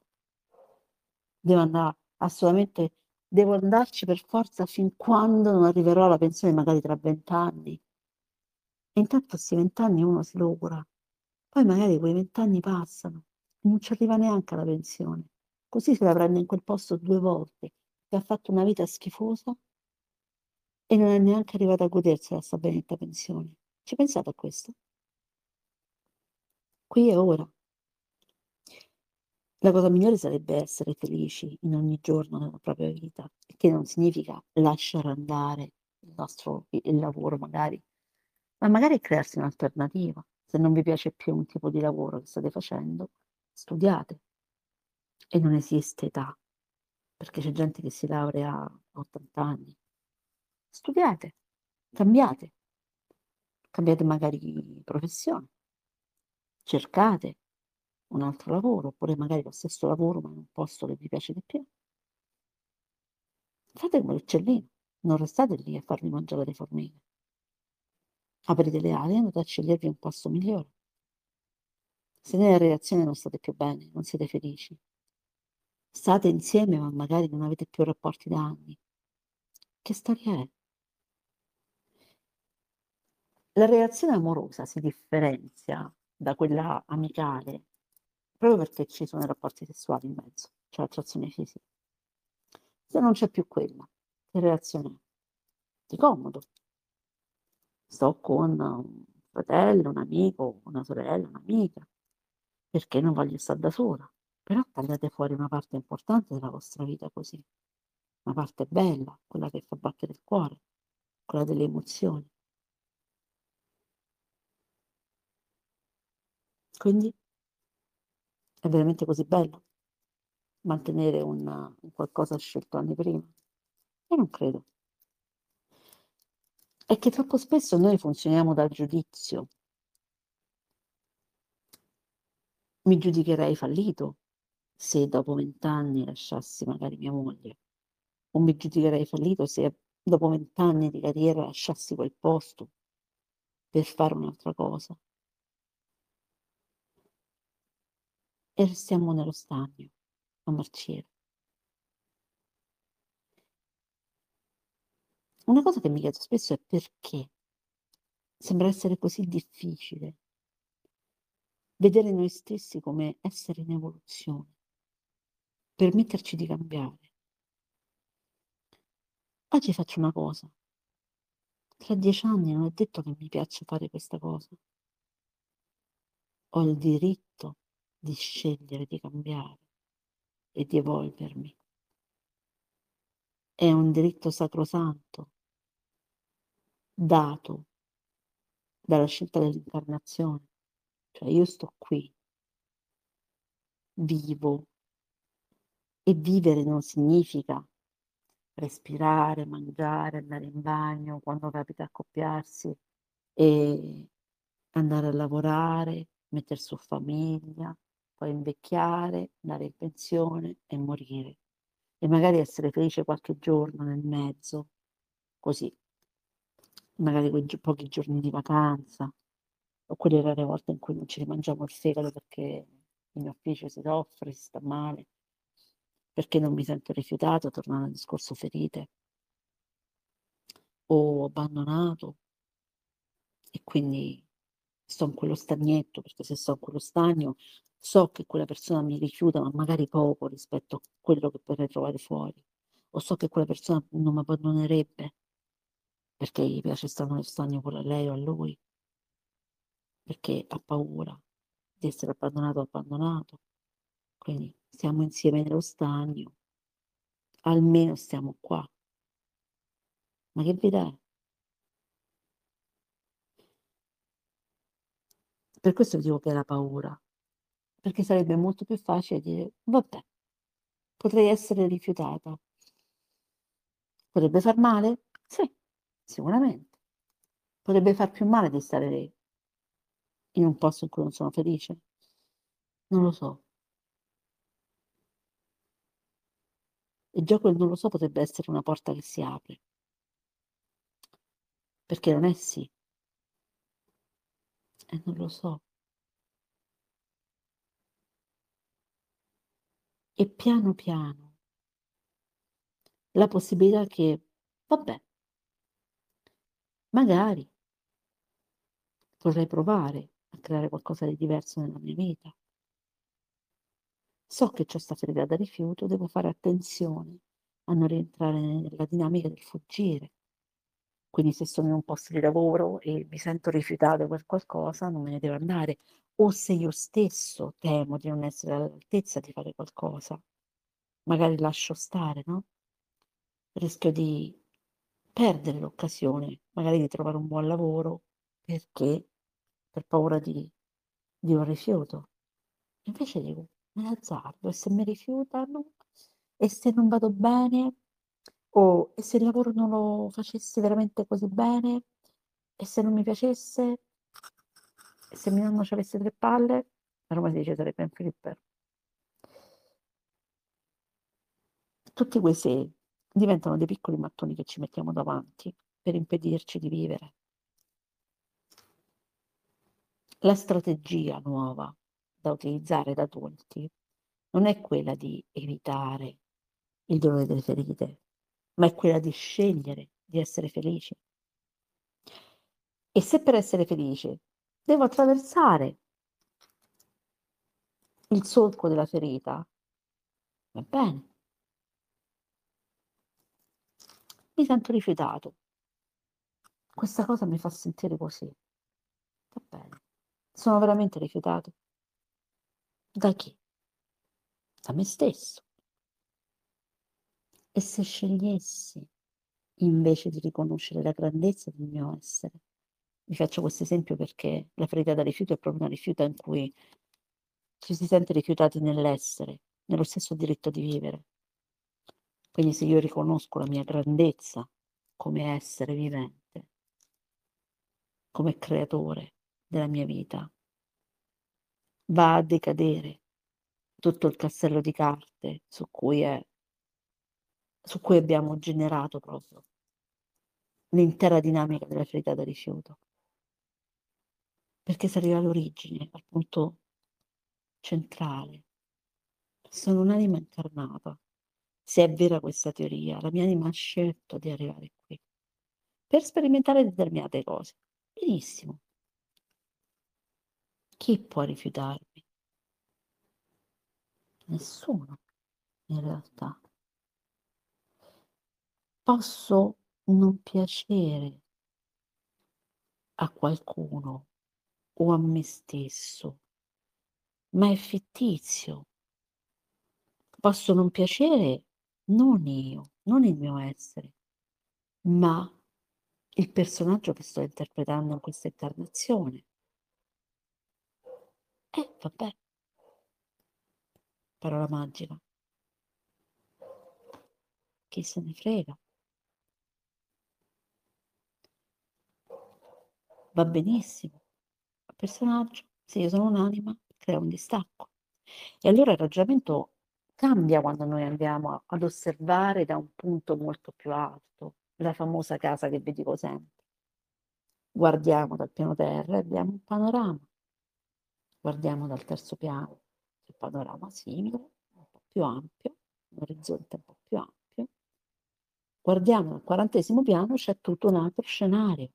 Devo andare assolutamente devo andarci per forza fin quando non arriverò alla pensione, magari tra vent'anni. E intanto questi vent'anni uno si logora, poi magari quei vent'anni passano, non ci arriva neanche alla pensione. Così se la prende in quel posto due volte, che ha fatto una vita schifosa e non è neanche arrivata a godersela sta benedetta pensione. Ci pensate a questo? Qui e ora. La cosa migliore sarebbe essere felici in ogni giorno della propria vita, che non significa lasciare andare il nostro il lavoro magari, ma magari crearsi un'alternativa. Se non vi piace più un tipo di lavoro che state facendo, studiate. E non esiste età, perché c'è gente che si laurea a 80 anni. Studiate, cambiate, cambiate magari professione, cercate, un altro lavoro, oppure magari lo stesso lavoro ma in un posto che vi piace di più. Fate come l'uccellino, non restate lì a farvi mangiare le formiche. Aprite le ali e andate a scegliervi un posto migliore. Se nella relazione non state più bene, non siete felici, state insieme ma magari non avete più rapporti da anni, che storia è? La relazione amorosa si differenzia da quella amicale proprio perché ci sono i rapporti sessuali in mezzo, cioè l'attrazione fisica. Se non c'è più quella, che reazione di comodo. Sto con un fratello, un amico, una sorella, un'amica, perché non voglio stare da sola. Però tagliate fuori una parte importante della vostra vita così. Una parte bella, quella che fa battere il cuore, quella delle emozioni. Quindi è veramente così bello? mantenere un, qualcosa scelto anni prima? Io non credo. È che troppo spesso noi funzioniamo dal giudizio. Mi giudicherei fallito se dopo vent'anni lasciassi magari mia moglie, o mi giudicherei fallito se dopo vent'anni di carriera lasciassi quel posto per fare un'altra cosa. E restiamo nello stagno, a marciere. Una cosa che mi chiedo spesso è perché sembra essere così difficile vedere noi stessi come esseri in evoluzione, permetterci di cambiare. Oggi faccio una cosa. Tra dieci anni non è detto che mi piaccia fare questa cosa. Ho il diritto di scegliere di cambiare e di evolvermi. È un diritto sacrosanto dato dalla scelta dell'incarnazione. Cioè io sto qui, vivo e vivere non significa respirare, mangiare, andare in bagno quando capita accoppiarsi e andare a lavorare, metter su famiglia, poi invecchiare, andare in pensione e morire. E magari essere felice qualche giorno nel mezzo, così. Magari quei pochi giorni di vacanza, o quelle rare volte in cui non ci rimangiamo il fegato perché il mio ufficio si soffre, si sta male perché non mi sento rifiutato, tornando al discorso ferite, o abbandonato e quindi sto in quello stagnetto, perché se sto in quello stagno so che quella persona mi rifiuta, ma magari poco rispetto a quello che potrei trovare fuori, o so che quella persona non mi abbandonerebbe perché gli piace stare nello stagno con lei o a lui, perché ha paura di essere abbandonato o abbandonato. Quindi stiamo insieme nello stagno, almeno stiamo qua. Ma che vita è? Per questo dico che è la paura, perché sarebbe molto più facile dire, vabbè, potrei essere rifiutata. Potrebbe far male? Sì, sicuramente. Potrebbe far più male di stare in un posto in cui non sono felice? Non lo so. E già quel non lo so potrebbe essere una porta che si apre. Perché non è sì. E non lo so. E piano piano la possibilità che, vabbè, magari vorrei provare a creare qualcosa di diverso nella mia vita. So che c'ho sta da rifiuto, devo fare attenzione a non rientrare nella dinamica del fuggire. Quindi se sono in un posto di lavoro e mi sento rifiutato per qualcosa, non me ne devo andare. O se io stesso temo di non essere all'altezza di fare qualcosa, magari lascio stare, no? Rischio di perdere l'occasione, magari di trovare un buon lavoro, perché per paura di, di un rifiuto. Invece dico, me l'azzardo e se mi rifiutano e se non vado bene o e se il lavoro non lo facessi veramente così bene e se non mi piacesse e se mio nonno ci avesse tre palle, a Roma si dice sarebbe un flipper. Tutti quei se diventano dei piccoli mattoni che ci mettiamo davanti per impedirci di vivere. La strategia nuova da utilizzare da adulti non è quella di evitare il dolore delle ferite, ma è quella di scegliere di essere felici. E se per essere felice devo attraversare il solco della ferita, va bene. Mi sento rifiutato. Questa cosa mi fa sentire così. Va bene. Sono veramente rifiutato. Da chi? Da me stesso. E se scegliessi invece di riconoscere la grandezza del mio essere? Vi faccio questo esempio perché la ferita da rifiuto è proprio una rifiuta in cui ci si sente rifiutati nell'essere, nello stesso diritto di vivere. Quindi se io riconosco la mia grandezza come essere vivente, come creatore della mia vita, va a decadere tutto il castello di carte su cui, è, su cui abbiamo generato proprio l'intera dinamica della ferita da rifiuto. Perché si arriva all'origine, al punto centrale. Sono un'anima incarnata. Se è vera questa teoria, la mia anima ha scelto di arrivare qui per sperimentare determinate cose. Benissimo. Chi può rifiutarmi? Nessuno, in realtà. Posso non piacere a qualcuno o a me stesso, ma è fittizio. Posso non piacere non io, non il mio essere, ma il personaggio che sto interpretando in questa incarnazione. Eh, vabbè. Parola magica. Chi se ne frega? Va benissimo. Il personaggio, se io sono un'anima, crea un distacco. E allora il ragionamento cambia quando noi andiamo ad osservare da un punto molto più alto, la famosa casa che vi dico sempre. Guardiamo dal piano terra e abbiamo un panorama. Guardiamo dal terzo piano, un panorama simile, un po' più ampio, un orizzonte un po' più ampio. Guardiamo dal quarantesimo piano, c'è tutto un altro scenario.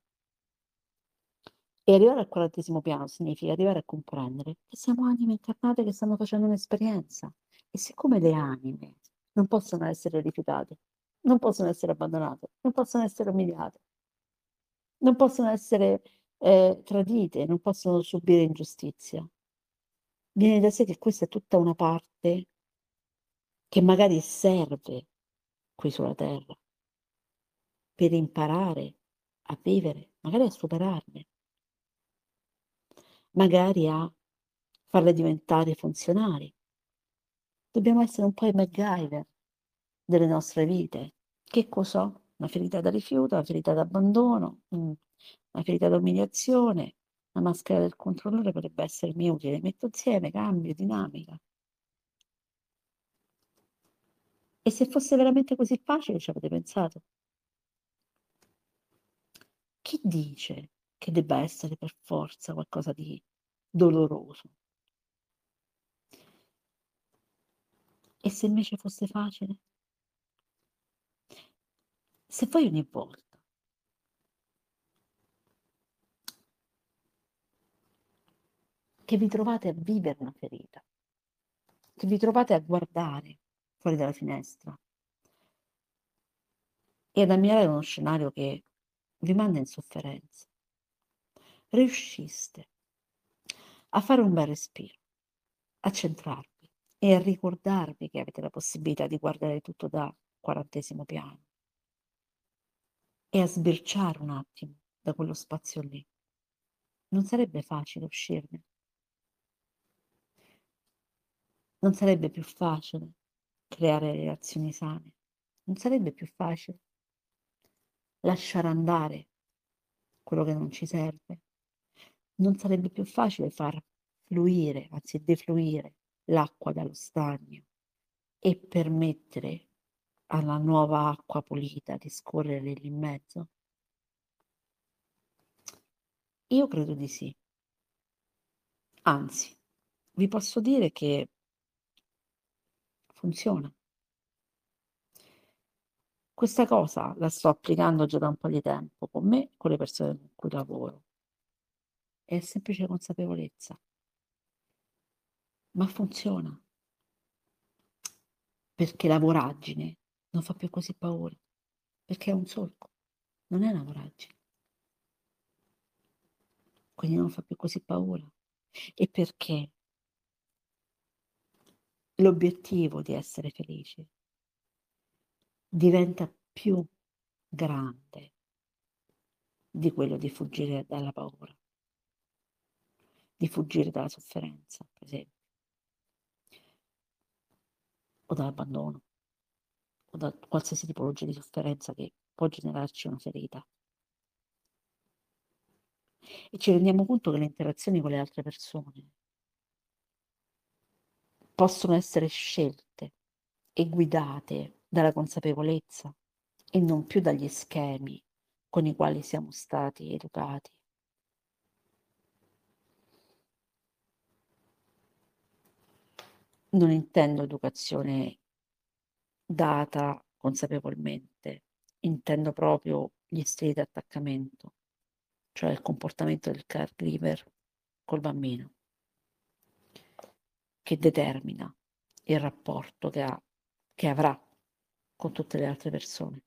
E arrivare al quarantesimo piano significa arrivare a comprendere che siamo anime incarnate che stanno facendo un'esperienza. E siccome le anime non possono essere rifiutate, non possono essere abbandonate, non possono essere umiliate, non possono essere eh, tradite, non possono subire ingiustizia, viene da sé che questa è tutta una parte che magari serve qui sulla terra per imparare a vivere, magari a superarne magari a farle diventare funzionali. Dobbiamo essere un po' i MacGyver delle nostre vite. Che cos'ho? Una ferita da rifiuto, una ferita d'abbandono, mm, una ferita da umiliazione, la maschera del controllore potrebbe essermi utile. Metto insieme, cambio, dinamica. E se fosse veramente così facile, ci avete pensato? Chi dice che debba essere per forza qualcosa di doloroso. E se invece fosse facile? Se voi ogni volta che vi trovate a vivere una ferita, che vi trovate a guardare fuori dalla finestra e ad ammirare uno scenario che vi manda in sofferenza, riusciste a fare un bel respiro, a centrarvi e a ricordarvi che avete la possibilità di guardare tutto da quarantesimo piano e a sbirciare un attimo da quello spazio lì. Non sarebbe facile uscirne. Non sarebbe più facile creare relazioni sane. Non sarebbe più facile lasciare andare quello che non ci serve non sarebbe più facile far fluire, anzi defluire l'acqua dallo stagno e permettere alla nuova acqua pulita di scorrere lì in mezzo? Io credo di sì. Anzi, vi posso dire che funziona. Questa cosa la sto applicando già da un po' di tempo con me, con le persone con cui lavoro è semplice consapevolezza. Ma funziona. Perché la voragine non fa più così paura. Perché è un solco, non è una voragine. Quindi non fa più così paura. E perché l'obiettivo di essere felice diventa più grande di quello di fuggire dalla paura di fuggire dalla sofferenza, per esempio. o dall'abbandono o da qualsiasi tipologia di sofferenza che può generarci una ferita. E ci rendiamo conto che le interazioni con le altre persone possono essere scelte e guidate dalla consapevolezza e non più dagli schemi con i quali siamo stati educati. Non intendo educazione data consapevolmente, intendo proprio gli stili di attaccamento, cioè il comportamento del caregiver col bambino, che determina il rapporto che, ha, che avrà con tutte le altre persone.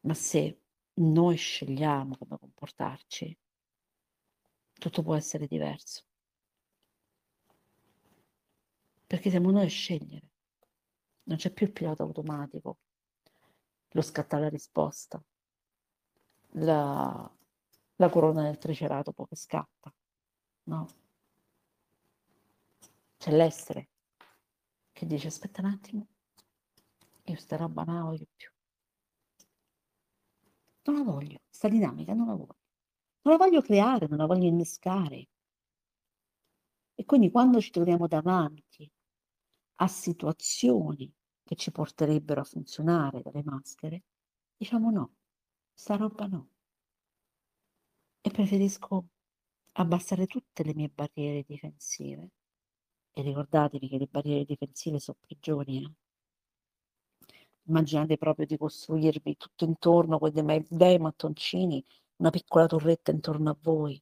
Ma se noi scegliamo come comportarci, tutto può essere diverso. Perché siamo noi a scegliere. Non c'è più il pilota automatico, lo scattare la risposta, la, la corona del triceratopo che scatta. No. C'è l'essere che dice aspetta un attimo, io sta roba non la voglio più. Non la voglio, sta dinamica non la voglio. Non la voglio creare, non la voglio innescare. E quindi quando ci troviamo davanti a situazioni che ci porterebbero a funzionare dalle maschere, diciamo no, sta roba no. E preferisco abbassare tutte le mie barriere difensive. E ricordatevi che le barriere difensive sono prigioni, eh? Immaginate proprio di costruirvi tutto intorno con dei bei mattoncini, una piccola torretta intorno a voi,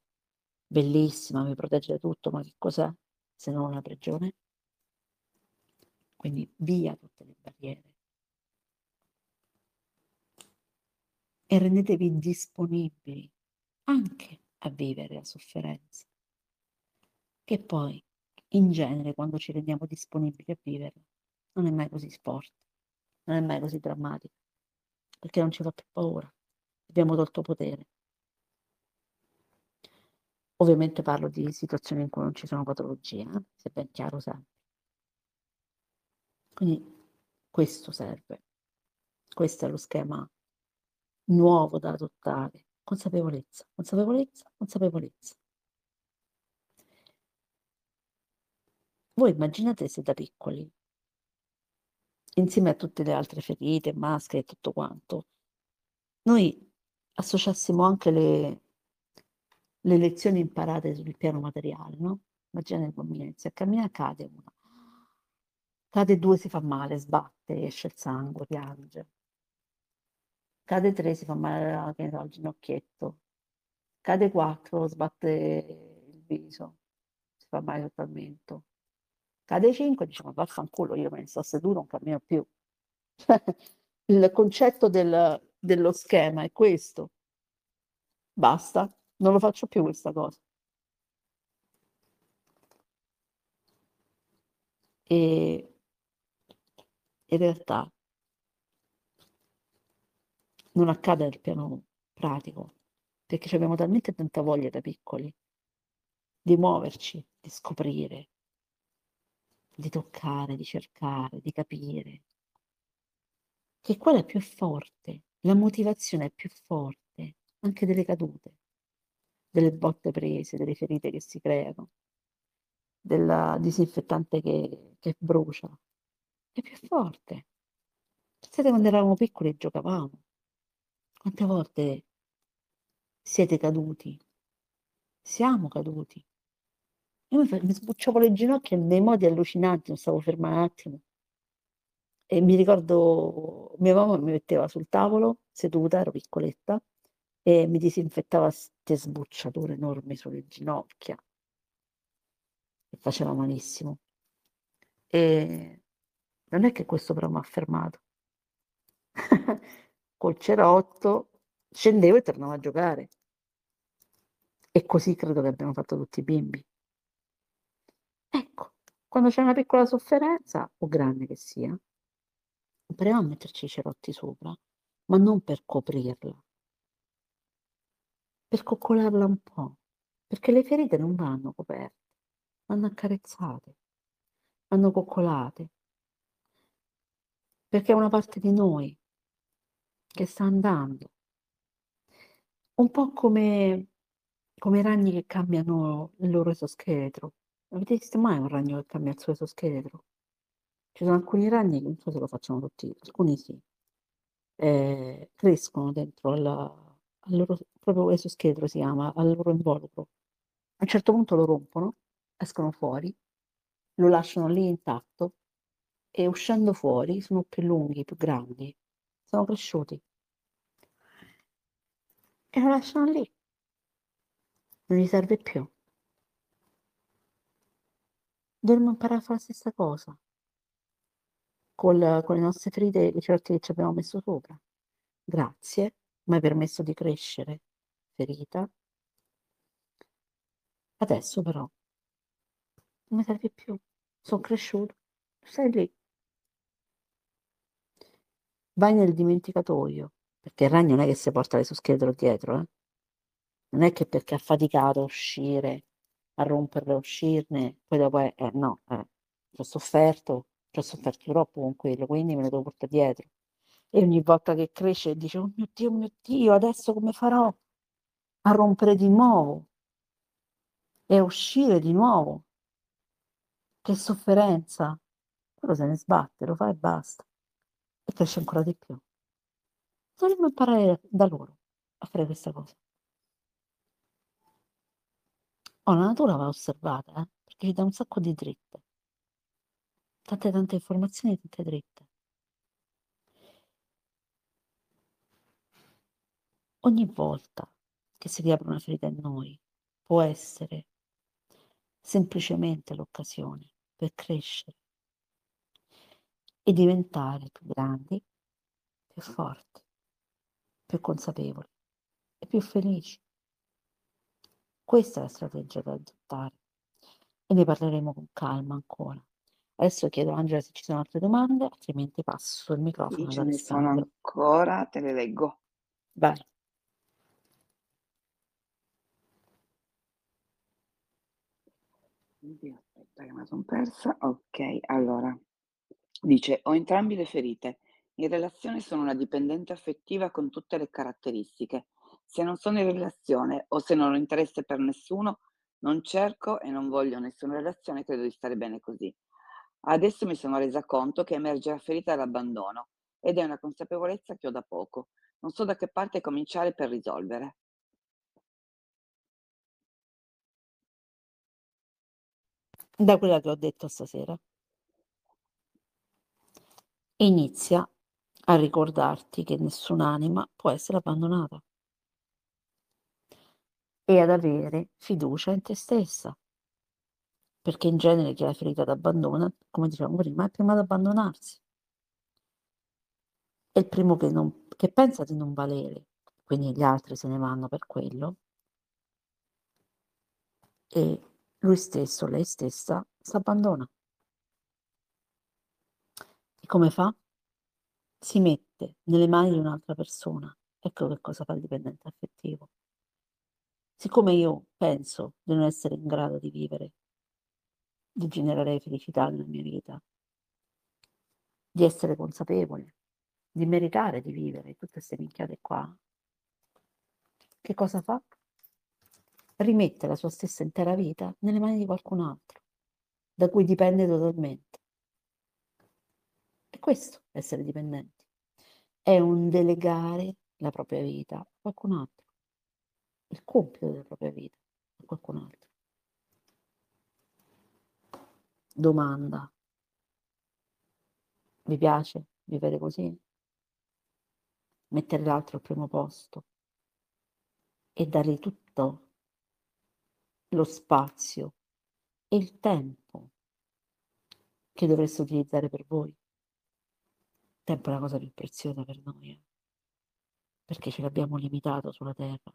bellissima, vi protegge da tutto, ma che cos'è se non una prigione? Quindi via tutte le barriere. E rendetevi disponibili anche a vivere la sofferenza, che poi in genere quando ci rendiamo disponibili a viverla non è mai così forte non è mai così drammatico, perché non ci fa più paura, abbiamo tolto potere. Ovviamente parlo di situazioni in cui non ci sono patologie, eh? se ben chiaro sempre. Quindi questo serve, questo è lo schema nuovo da adottare, consapevolezza, consapevolezza, consapevolezza. Voi immaginate se da piccoli insieme a tutte le altre ferite, maschere e tutto quanto, noi associassimo anche le, le lezioni imparate sul piano materiale, no? Immaginate il bambino inizia a camminare, cade una, cade due, si fa male, sbatte, esce il sangue, piange. Cade tre, si fa male al ginocchietto. Cade quattro, sbatte il viso, si fa male totalmente. Cade 5, dice ma vaffanculo, io me ne sto seduto, non cammino più. *laughs* il concetto del, dello schema è questo. Basta, non lo faccio più questa cosa. E in realtà non accade nel piano pratico, perché abbiamo talmente tanta voglia da piccoli di muoverci, di scoprire, di toccare, di cercare, di capire, che quella è più forte, la motivazione è più forte anche delle cadute, delle botte prese, delle ferite che si creano, del disinfettante che, che brucia, è più forte. Pensate quando eravamo piccoli e giocavamo, quante volte siete caduti, siamo caduti, io mi, mi sbucciavo le ginocchia in dei modi allucinanti, non stavo ferma un attimo. E mi ricordo, mia mamma mi metteva sul tavolo, seduta, ero piccoletta, e mi disinfettava queste sbucciature enormi sulle ginocchia. E faceva malissimo. E non è che questo però mi ha fermato. *laughs* Col cerotto scendevo e tornavo a giocare. E così credo che abbiano fatto tutti i bimbi. Ecco, quando c'è una piccola sofferenza, o grande che sia, proviamo a metterci i cerotti sopra, ma non per coprirla, per coccolarla un po', perché le ferite non vanno coperte, vanno accarezzate, vanno coccolate. Perché è una parte di noi che sta andando. Un po' come, come i ragni che cambiano il loro esoscheletro. Avete visto mai un ragno che cambia il suo esoscheletro? Ci sono alcuni ragni, non so se lo facciano tutti, alcuni sì, eh, crescono dentro al, al loro proprio esoscheletro si chiama, al loro involucro. A un certo punto lo rompono, escono fuori, lo lasciano lì intatto e uscendo fuori sono più lunghi, più grandi, sono cresciuti. E lo lasciano lì. Non gli serve più. Dovremmo imparare a fare la stessa cosa. Col, con le nostre ferite, le certi che ci abbiamo messo sopra. Grazie, mi hai permesso di crescere, ferita. Adesso però non mi serve più. Sono cresciuto. Stai lì. Vai nel dimenticatoio, perché il ragno non è che si porta le scheletro dietro, eh? Non è che perché ha faticato a uscire, a romperle, a uscirne, poi dopo è, eh, no, eh, ci ho sofferto, ci ho sofferto troppo con quello, quindi me lo devo portare dietro. E ogni volta che cresce dice, oh mio Dio, mio Dio, adesso come farò a rompere di nuovo e a uscire di nuovo? Che sofferenza! Quello se ne sbatte, lo fa e basta. E cresce ancora di più. Dovremmo imparare da loro a fare questa cosa. Oh, la natura va osservata, eh? perché ci dà un sacco di dritte. Tante tante informazioni, tante dritte. Ogni volta che si riapre una ferita in noi può essere semplicemente l'occasione per crescere e diventare più grandi, più forti, più consapevoli e più felici. Questa è la strategia da adottare e ne parleremo con calma ancora. Adesso chiedo a Angela se ci sono altre domande, altrimenti passo il microfono Sì, ce ne sono ancora, te le leggo. Vai. Oddio, aspetta che me la son persa. Ok, allora. Dice, ho entrambi le ferite. In relazione sono una dipendente affettiva con tutte le caratteristiche. Se non sono in relazione o se non ho interesse per nessuno, non cerco e non voglio nessuna relazione, credo di stare bene così. Adesso mi sono resa conto che emerge la ferita dell'abbandono ed è una consapevolezza che ho da poco. Non so da che parte cominciare per risolvere. Da quella che ho detto stasera. Inizia a ricordarti che nessun'anima può essere abbandonata e ad avere fiducia in te stessa. Perché in genere chi ha la ferita d'abbandono, come dicevamo prima, è il primo ad abbandonarsi. È il primo che, non, che pensa di non valere, quindi gli altri se ne vanno per quello. E lui stesso, lei stessa, si abbandona. E come fa? Si mette nelle mani di un'altra persona. Ecco che cosa fa il dipendente affettivo. Siccome io penso di non essere in grado di vivere, di generare felicità nella mia vita, di essere consapevole, di meritare di vivere tutte queste minchiate qua, che cosa fa? Rimette la sua stessa intera vita nelle mani di qualcun altro, da cui dipende totalmente. E questo è essere dipendenti. È un delegare la propria vita a qualcun altro, il compito della propria vita a qualcun altro. Domanda. Vi piace vivere così? Mettere l'altro al primo posto e dargli tutto lo spazio e il tempo che dovreste utilizzare per voi. Tempo è la cosa più preziosa per noi, eh? perché ce l'abbiamo limitato sulla Terra.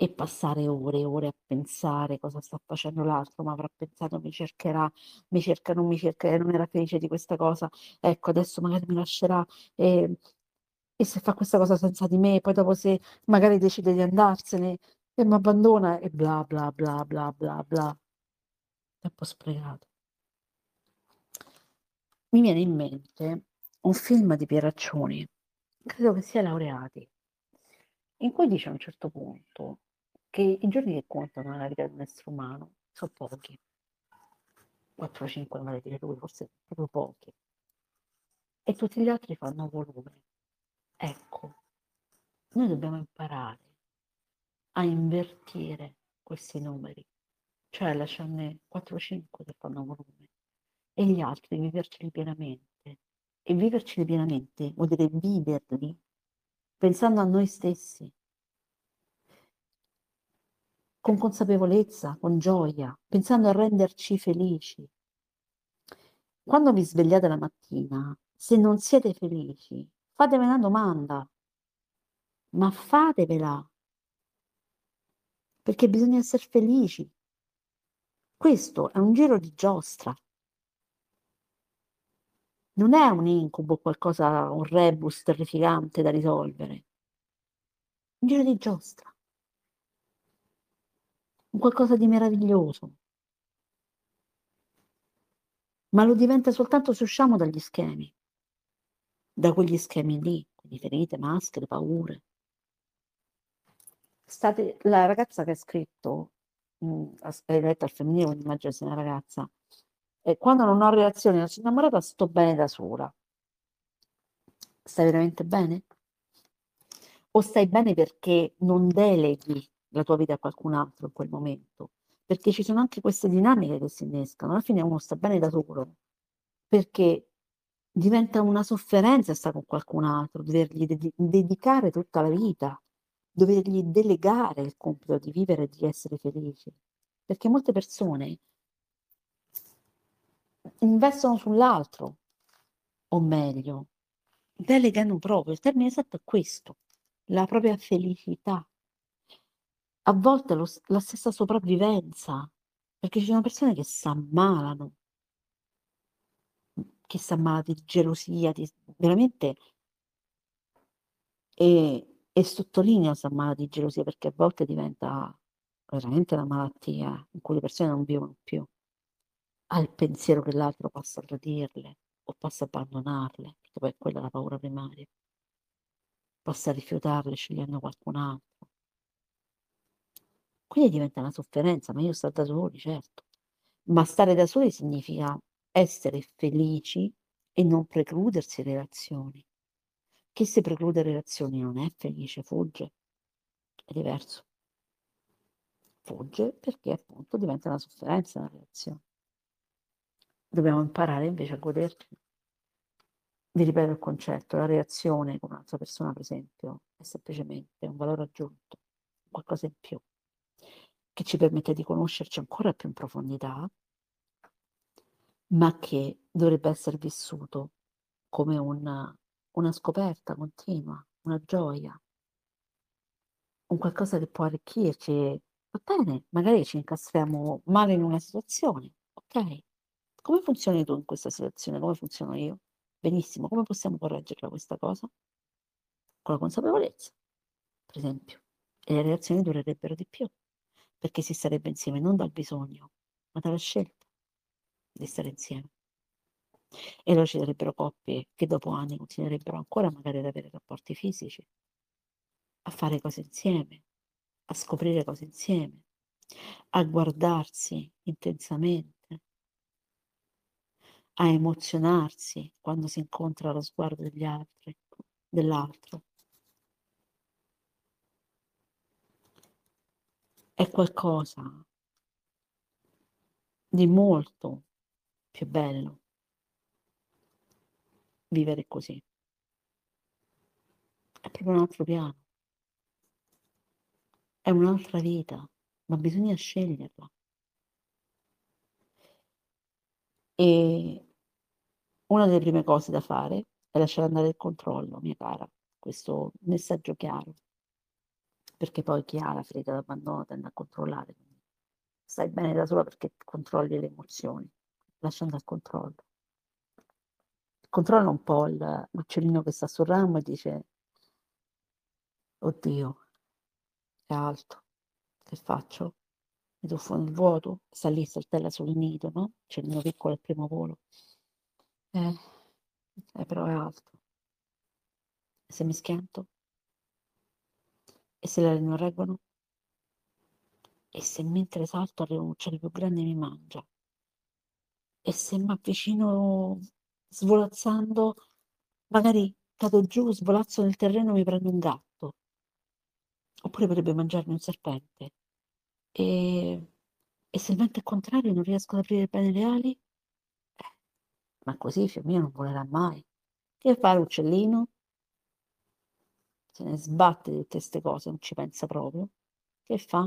E passare ore e ore a pensare cosa sta facendo l'altro, ma avrà pensato mi cercherà, mi cerca, non mi cerca, non era felice di questa cosa, ecco adesso magari mi lascerà e, e se fa questa cosa senza di me, poi dopo se magari decide di andarsene e mi abbandona e bla bla bla bla bla bla. tempo sprecato. Mi viene in mente un film di Pieraccioni, credo che sia Laureati, in cui dice a un certo punto che i giorni che contano nella vita di un essere umano sono pochi. 4-5 vorrei dire lui, forse proprio pochi. E tutti gli altri fanno volume. Ecco, noi dobbiamo imparare a invertire questi numeri, cioè lasciarne 4-5 che fanno volume e gli altri viverceli pienamente. E viverceli pienamente vuol dire viverli pensando a noi stessi, con consapevolezza, con gioia, pensando a renderci felici. Quando vi svegliate la mattina, se non siete felici, fatevi una domanda, ma fatevela, perché bisogna essere felici. Questo è un giro di giostra. Non è un incubo, qualcosa, un rebus terrificante da risolvere. Un giro di giostra. Un qualcosa di meraviglioso. Ma lo diventa soltanto se usciamo dagli schemi. Da quegli schemi lì, quindi ferite, maschere, paure. State, la ragazza che ha scritto, mh, hai letto al femminile, immagino sia una ragazza, e quando non ho reazioni, non sono innamorata, sto bene da sola. Stai veramente bene? O stai bene perché non deleghi la tua vita a qualcun altro in quel momento? Perché ci sono anche queste dinamiche che si innescano. Alla fine uno sta bene da solo perché diventa una sofferenza stare con qualcun altro, dovergli ded- dedicare tutta la vita, dovergli delegare il compito di vivere e di essere felici. Perché molte persone investono sull'altro, o meglio, delegano proprio, il termine esatto è questo, la propria felicità. A volte lo, la stessa sopravvivenza, perché ci sono persone che si ammalano, che si ammalano di gelosia, di, veramente, e, e sottolineo si ammala di gelosia perché a volte diventa veramente una malattia in cui le persone non vivono più al pensiero che l'altro possa tradirle o possa abbandonarle, perché poi quella è la paura primaria, possa rifiutarle scegliendo qualcun altro. Quindi diventa una sofferenza, ma io sto da soli, certo. Ma stare da soli significa essere felici e non precludersi relazioni. Chi si preclude relazioni non è felice, fugge, è diverso. Fugge perché appunto diventa una sofferenza la relazione. Dobbiamo imparare invece a goderci. Vi ripeto il concetto, la reazione con un'altra persona, per esempio, è semplicemente un valore aggiunto, qualcosa in più, che ci permette di conoscerci ancora più in profondità, ma che dovrebbe essere vissuto come una, una scoperta continua, una gioia, un qualcosa che può arricchirci. Va bene, magari ci incastriamo male in una situazione, ok? Come funzioni tu in questa situazione? Come funziono io? Benissimo, come possiamo correggerla questa cosa? Con la consapevolezza, per esempio. E le relazioni durerebbero di più, perché si starebbe insieme non dal bisogno, ma dalla scelta di stare insieme. E allora ci sarebbero coppie che dopo anni continuerebbero ancora magari ad avere rapporti fisici, a fare cose insieme, a scoprire cose insieme, a guardarsi intensamente a emozionarsi quando si incontra lo sguardo degli altri, dell'altro. È qualcosa di molto più bello vivere così. È proprio un altro piano. È un'altra vita, ma bisogna sceglierla. E una delle prime cose da fare è lasciare andare il controllo, mia cara, questo messaggio chiaro, perché poi chi ha la ferita d'abbandono tende a controllare. Stai bene da sola perché controlli le emozioni, lascia andare il controllo. Controlla un po' l'uccellino che sta sul ramo e dice, oddio, è alto, che faccio? mi tuffo nel vuoto, sta lì, saltella sul nido, no? C'è il mio piccolo al primo volo. Eh, eh, però è alto. Se mi schianto? E se le ali non reggono? E se mentre salto arriva un uccello più grande e mi mangia? E se mi avvicino svolazzando, magari cado giù, svolazzo nel terreno e mi prendo un gatto? Oppure potrebbe mangiarmi un serpente? E, e se il vento è contrario non riesco ad aprire bene le ali? Ma così il fiammino non volerà mai. Che fa l'uccellino? Se ne sbatte di tutte queste cose, non ci pensa proprio. Che fa?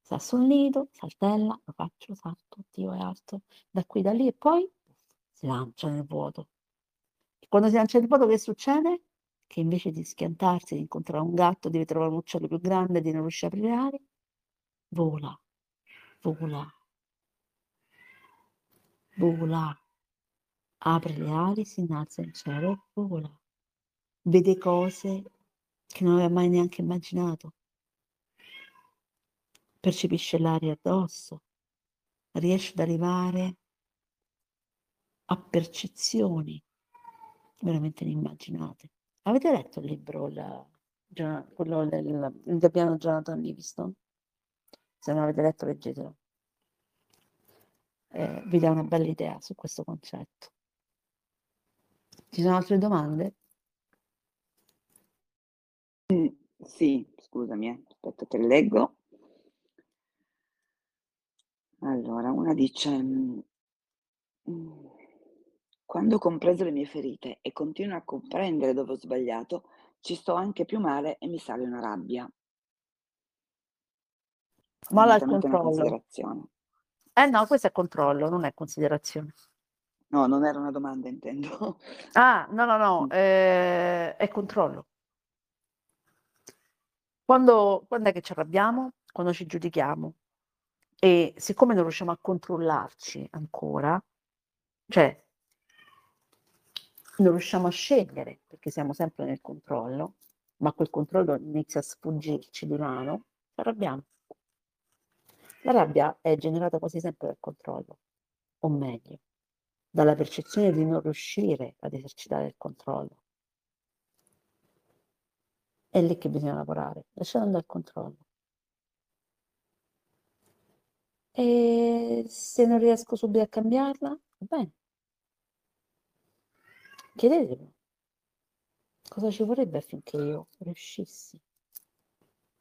Sta sul nido, saltella, lo faccio, salto, Dio è alto, da qui, da lì e poi si lancia nel vuoto. E quando si lancia nel vuoto che succede? Che invece di schiantarsi, di incontrare un gatto, deve trovare un uccello più grande, di non riuscire a aprire vola, vola, vola, apre le ali, si innalza in cielo e vola, vede cose che non aveva mai neanche immaginato, percepisce l'aria addosso, riesce ad arrivare a percezioni veramente inimmaginate. Avete letto il libro, la, quello del, Gabbiano Jonathan Livingston? Se non avete letto, leggetelo. Eh, vi dà una bella idea su questo concetto. Ci sono altre domande? Mm, sì, scusami, eh. aspetta, le leggo. Allora, una dice: mm, mm, "Quando ho compreso le mie ferite e continuo a comprendere dove ho sbagliato, ci sto anche più male e mi sale una rabbia". Fondamentalmente una controllo. considerazione. Eh no, questo è controllo, non è considerazione. No, non era una domanda intendo. *laughs* Ah, no, no, no, Mh. ehm, è controllo. Quando quand'è che ci arrabbiamo? Quando ci giudichiamo. E siccome non riusciamo a controllarci ancora, cioè non riusciamo a scegliere, perché siamo sempre nel controllo, ma quel controllo inizia a sfuggirci di mano, ci arrabbiamo. La rabbia è generata quasi sempre dal controllo, o meglio, dalla percezione di non riuscire ad esercitare il controllo. È lì che bisogna lavorare, lasciando andare il controllo. E se non riesco subito a cambiarla, va bene. Chiedetemi cosa ci vorrebbe affinché io riuscissi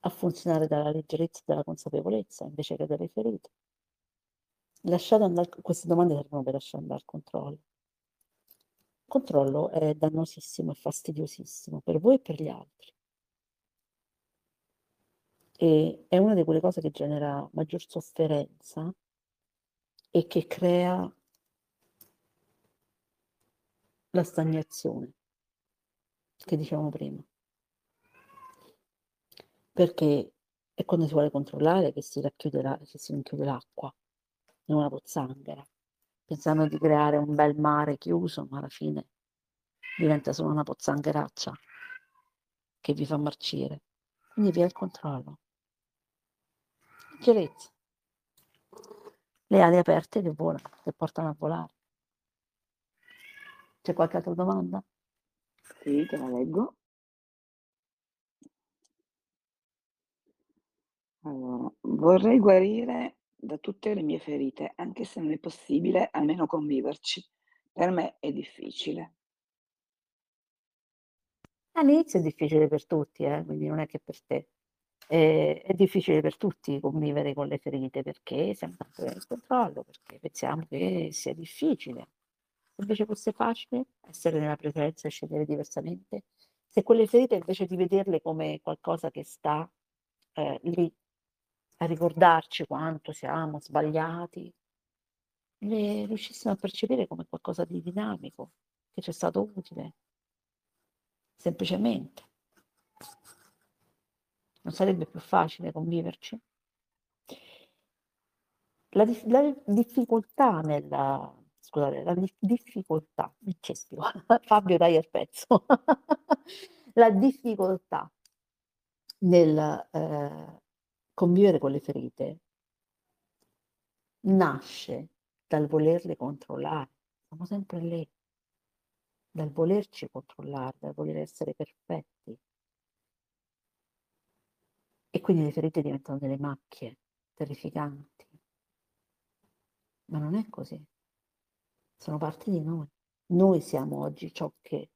a funzionare dalla leggerezza e dalla consapevolezza invece che dalle ferite. Lasciate andare, queste domande servono per lasciare andare il controllo. Il controllo è dannosissimo e fastidiosissimo per voi e per gli altri. E è una di quelle cose che genera maggior sofferenza e che crea la stagnazione che dicevamo prima. Perché è quando si vuole controllare che si racchiude la, che si rinchiude l'acqua in una pozzanghera, pensando di creare un bel mare chiuso, ma alla fine diventa solo una pozzangheraccia che vi fa marcire. Quindi via il controllo. Leggerezza. Le ali aperte che volano, che portano a volare. C'è qualche altra domanda? Sì, te la leggo. Allora, vorrei guarire da tutte le mie ferite, anche se non è possibile, almeno conviverci. Per me è difficile. All'inizio è difficile per tutti, eh, quindi non è che per te. Ehm, è difficile per tutti convivere con le ferite perché siamo sempre nel controllo, perché pensiamo che sia difficile. Se invece fosse facile essere nella presenza e scegliere diversamente, se quelle ferite invece di vederle come qualcosa che sta, ehm, lì a ricordarci quanto siamo sbagliati, le riuscissimo a percepire come qualcosa di dinamico, che ci è stato utile. Semplicemente. Non sarebbe più facile conviverci? La dif la difficoltà nella scusate, la dif difficoltà, mi incespico, *laughs* Fabio taglia il pezzo. *laughs* La difficoltà nel, ehm, convivere con le ferite nasce dal volerle controllare. Siamo sempre lì, dal volerci controllare, dal voler essere perfetti. E quindi le ferite diventano delle macchie terrificanti. Ma non è così. Sono parte di noi. Noi siamo oggi ciò che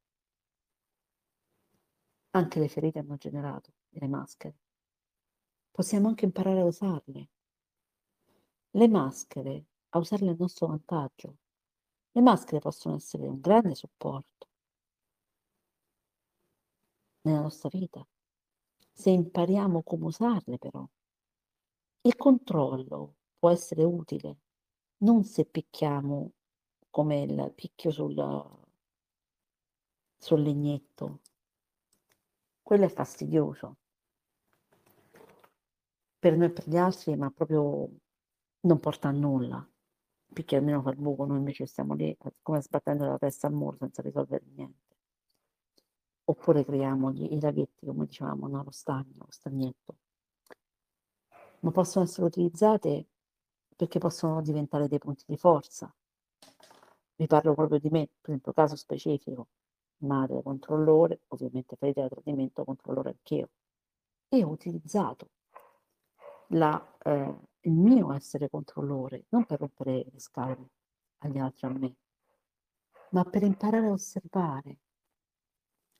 anche le ferite hanno generato, le maschere. Possiamo anche imparare a usarle. Le maschere, a usarle a nostro vantaggio. Le maschere possono essere un grande supporto nella nostra vita, se impariamo come usarle però. Il controllo può essere utile, non se picchiamo come il picchio sul, sul legnetto. Quello è fastidioso per noi e per gli altri, ma proprio non porta a nulla. Picchia almeno fa il buco, noi invece stiamo lì come sbattendo la testa al muro senza risolvere niente. Oppure creiamo gli, i laghetti, come dicevamo, no? lo stagno, lo stagnetto. Ma possono essere utilizzate perché possono diventare dei punti di forza. Vi parlo proprio di me, per esempio, caso specifico, madre controllore, ovviamente ferita da tradimento, controllore anch'io. E ho utilizzato la, eh, il mio essere controllore, non per rompere le scale agli altri, a me, ma per imparare a osservare.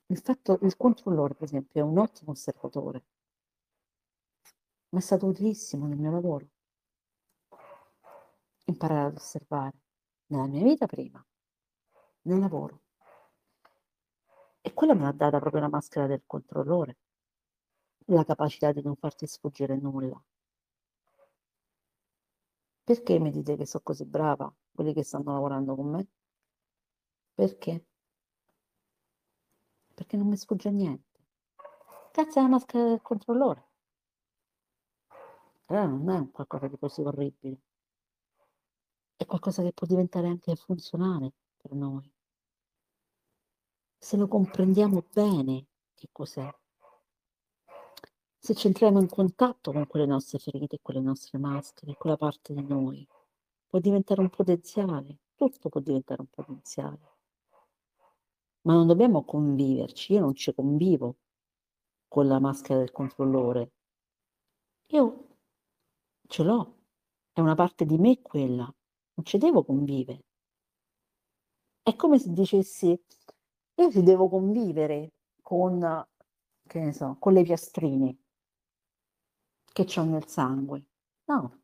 Il fatto, il controllore, per esempio, è un ottimo osservatore, ma è stato utilissimo nel mio lavoro. Imparare ad osservare nella mia vita prima, nel lavoro. E quella me l'ha data proprio la maschera del controllore, la capacità di non farti sfuggire nulla. Perché mi dite che sono così brava, quelli che stanno lavorando con me? Perché? Perché non mi sfugge niente. Grazie alla maschera del controllore. Allora non è qualcosa di così orribile. È qualcosa che può diventare anche funzionale per noi. Se lo comprendiamo bene che cos'è. Se ci entriamo in contatto con quelle nostre ferite, con le nostre maschere, quella parte di noi, può diventare un potenziale, tutto può diventare un potenziale. Ma non dobbiamo conviverci, io non ci convivo con la maschera del controllore. Io ce l'ho, è una parte di me quella, non ci devo convivere. È come se dicessi, io ci devo convivere con, che ne so, con le piastrine che ho nel sangue. No,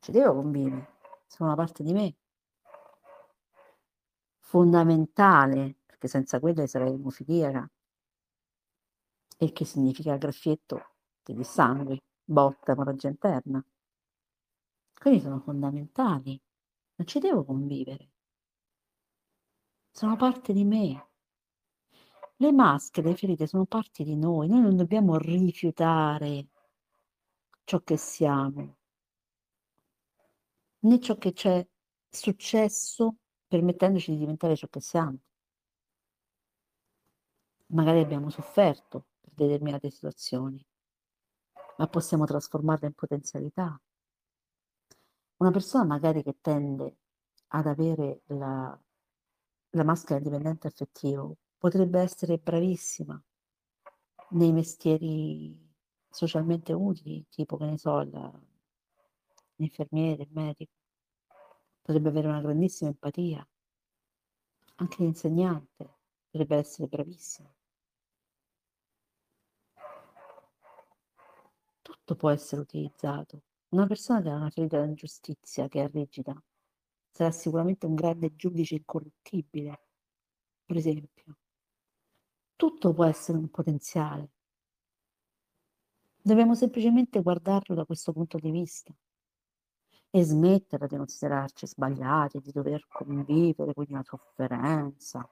ci devo convivere, sono una parte di me. Fondamentale, perché senza quelle sarei emofiliaca. E che significa graffietto di sangue, botta, emorragia interna. Quindi sono fondamentali, non ci devo convivere. Sono parte di me. Le maschere, le ferite sono parte di noi, noi non dobbiamo rifiutare ciò che siamo, né ciò che ci è successo permettendoci di diventare ciò che siamo. Magari abbiamo sofferto per determinate situazioni, ma possiamo trasformarle in potenzialità. Una persona magari che tende ad avere la, la maschera dipendente affettivo potrebbe essere bravissima nei mestieri socialmente utili, tipo che ne so, l'infermiere, il medico, potrebbe avere una grandissima empatia, anche l'insegnante potrebbe essere bravissimo. Tutto può essere utilizzato. Una persona che ha una ferita di ingiustizia, che è rigida, sarà sicuramente un grande giudice incorruttibile, per esempio. Tutto può essere un potenziale. Dobbiamo semplicemente guardarlo da questo punto di vista e smettere di considerarci sbagliati, di dover convivere con la sofferenza,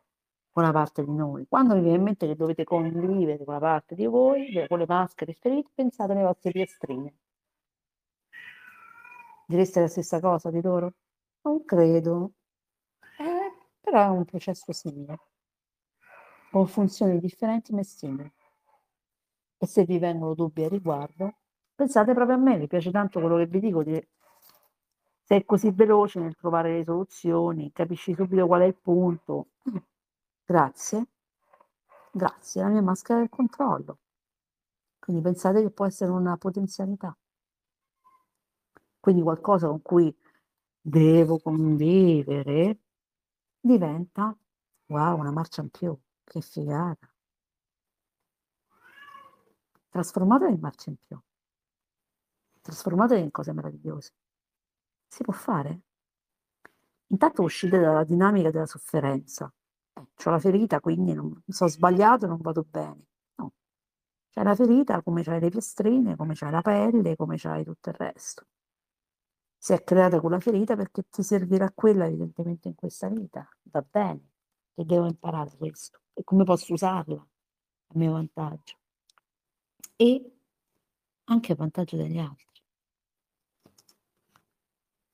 con la parte di noi. Quando vi viene in mente che dovete convivere con la parte di voi, con le maschere ferite, pensate alle vostre piastrine. Direste la stessa cosa di loro? Non credo. Eh, però è un processo simile. Con funzioni differenti ma simili e se vi vengono dubbi a riguardo, pensate proprio a me, mi piace tanto quello che vi dico di sei così veloce nel trovare le soluzioni, capisci subito qual è il punto. Grazie, grazie, la mia maschera del controllo. Quindi pensate che può essere una potenzialità. Quindi qualcosa con cui devo convivere diventa, wow, una marcia in più, che figata. Trasformatela in marcia in più. Trasformatela in cose meravigliose. Si può fare. Intanto uscite dalla dinamica della sofferenza. Eh, ho la ferita, quindi non so sbagliato, non vado bene. No. C'è la ferita come c'hai le piastrine, come c'hai la pelle, come c'hai tutto il resto. Si è creata quella ferita perché ti servirà quella evidentemente in questa vita. Va bene. E devo imparare questo. E come posso usarla a mio vantaggio. E anche a vantaggio degli altri.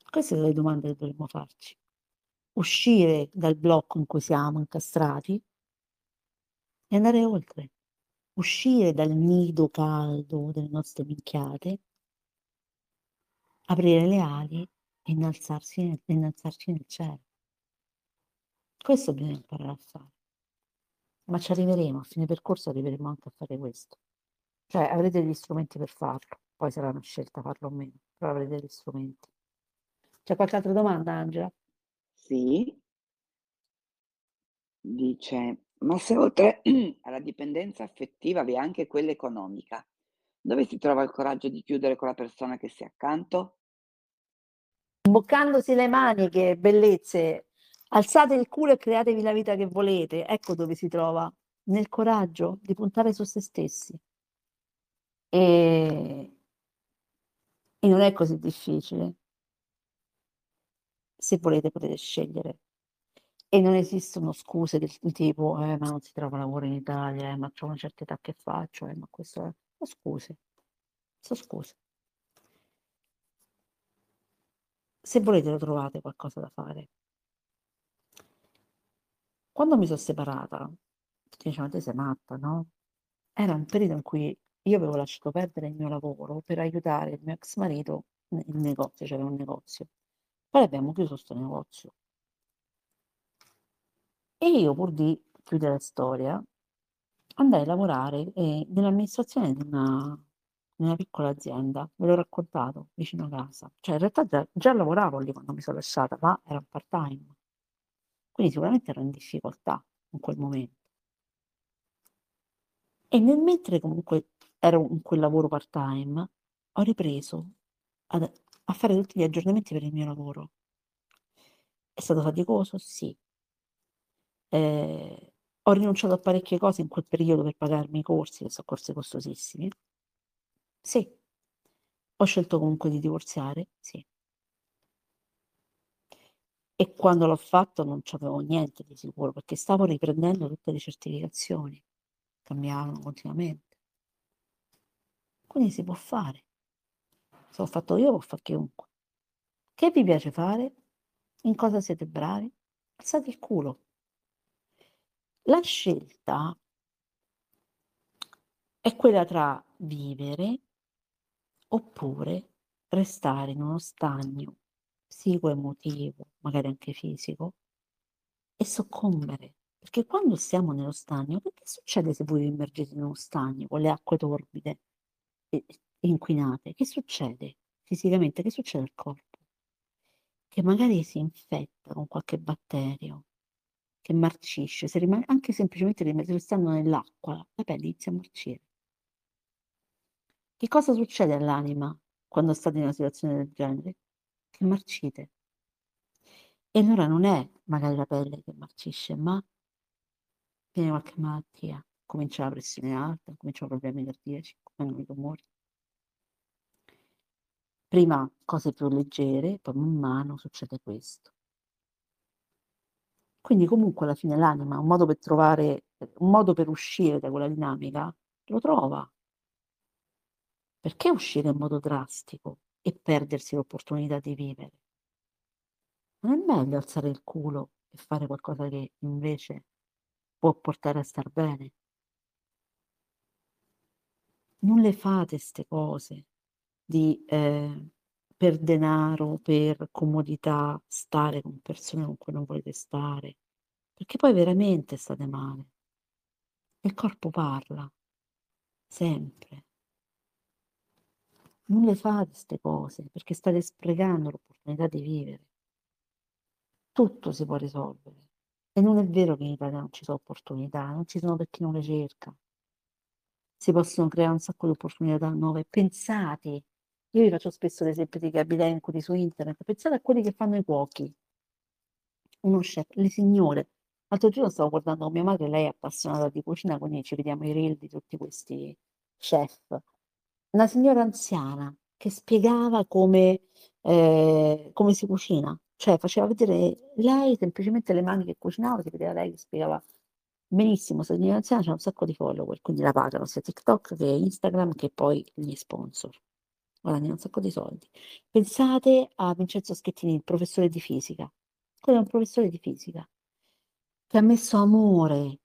Queste sono le domande che dovremmo farci. Uscire dal blocco in cui siamo incastrati e andare oltre. Uscire dal nido caldo delle nostre minchiate, aprire le ali e innalzarsi, innalzarci nel cielo. Questo bisogna imparare a fare. Ma ci arriveremo, a fine percorso arriveremo anche a fare questo. Cioè avrete gli strumenti per farlo, poi sarà una scelta farlo o meno, però avrete gli strumenti. C'è qualche altra domanda, Angela? Sì. Dice, ma se oltre *clears throat* alla dipendenza affettiva vi è anche quella economica, dove si trova il coraggio di chiudere con la persona che si è accanto? Imboccandosi le maniche, bellezze, alzate il culo e createvi la vita che volete. Ecco dove si trova, nel coraggio di puntare su se stessi. E, e non è così difficile se volete potete scegliere. E non esistono scuse del tipo, eh, ma non si trova lavoro in Italia, eh, ma c'ho una certa età che faccio, eh, ma questo è... Sono scuse. Sono scuse. Se volete lo trovate qualcosa da fare. Quando mi sono separata, dicevano, te sei matta, no? Era un periodo in cui io avevo lasciato perdere il mio lavoro per aiutare il mio ex marito nel negozio, c'era un negozio. Poi abbiamo chiuso sto negozio. E io, pur di chiudere la storia, andai a lavorare eh, nell'amministrazione di una, di una piccola azienda, ve l'ho raccontato, vicino a casa. Cioè, in realtà già, già lavoravo lì quando mi sono lasciata, ma era part-time. Quindi sicuramente ero in difficoltà in quel momento. E nel mentre comunque ero in quel lavoro part-time, ho ripreso ad a fare tutti gli aggiornamenti per il mio lavoro. È stato faticoso? Sì. Eh, ho rinunciato a parecchie cose in quel periodo per pagarmi i corsi, che sono corsi costosissimi. Sì. Ho scelto comunque di divorziare? Sì. E quando l'ho fatto non c'avevo niente di sicuro, perché stavo riprendendo tutte le certificazioni, cambiavano continuamente. Quindi si può fare. Se l'ho fatto io, lo fa chiunque. Che vi piace fare? In cosa siete bravi? Alzate il culo. La scelta è quella tra vivere oppure restare in uno stagno psico-emotivo, magari anche fisico, e soccombere. Perché quando siamo nello stagno, che succede se voi vi immergete in uno stagno con le acque torbide e inquinate, che succede fisicamente? Che succede al corpo? Che magari si infetta con qualche batterio, che marcisce, se rimane, anche semplicemente restando nell'acqua, la pelle inizia a marcire. Che cosa succede all'anima quando state in una situazione del genere? Che marcite. E allora non è magari la pelle che marcisce, ma viene qualche malattia, comincia la pressione alta, cominciano problemi cardiaci, vengono i tumori. Prima cose più leggere, poi man mano succede questo. Quindi comunque alla fine l'anima, un modo per trovare, un modo per uscire da quella dinamica, lo trova. Perché uscire in modo drastico e perdersi l'opportunità di vivere? Non è meglio alzare il culo e fare qualcosa che invece può portare a star bene? Non le fate queste cose di eh, per denaro, per comodità, stare con persone con cui non volete stare, perché poi veramente state male. Il corpo parla, sempre. Non le fate queste cose perché state sprecando l'opportunità di vivere. Tutto si può risolvere. E non è vero che in Italia non ci sono opportunità, non ci sono per chi non le cerca. Si possono creare un sacco di opportunità nuove. Pensate, io vi faccio spesso l'esempio di Gabi Lencuri su internet, pensate a quelli che fanno i cuochi. Uno chef, le signore. L'altro giorno stavo guardando con mia madre, lei è appassionata di cucina, quindi ci vediamo i reel di tutti questi chef. Una signora anziana che spiegava come, eh, come si cucina, cioè faceva vedere lei semplicemente le mani che cucinava, si vedeva lei che spiegava benissimo, questa signora anziana c'ha un sacco di follower, quindi la pagano sia TikTok che Instagram che poi gli sponsor. Guadagna un sacco di soldi. Pensate a Vincenzo Schettini, il professore di fisica. Quello è un professore di fisica che ha messo amore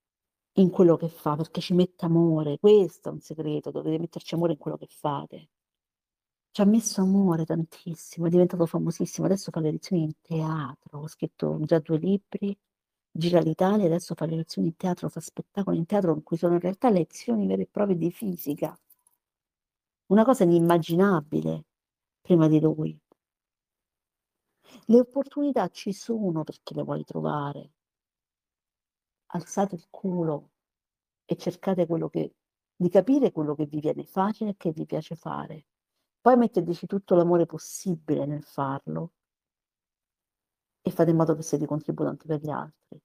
in quello che fa, perché ci mette amore. Questo è un segreto, dovete metterci amore in quello che fate. Ci ha messo amore tantissimo, è diventato famosissimo. Adesso fa le lezioni in teatro, ha scritto già due libri, gira l'Italia, adesso fa le lezioni in teatro, fa spettacoli in teatro in cui sono in realtà lezioni vere e proprie di fisica. Una cosa inimmaginabile prima di lui. Le opportunità ci sono perché le vuoi trovare. Alzate il culo e cercate quello che, di capire quello che vi viene facile e che vi piace fare. Poi metteteci tutto l'amore possibile nel farlo e fate in modo che sia di contributo anche per gli altri.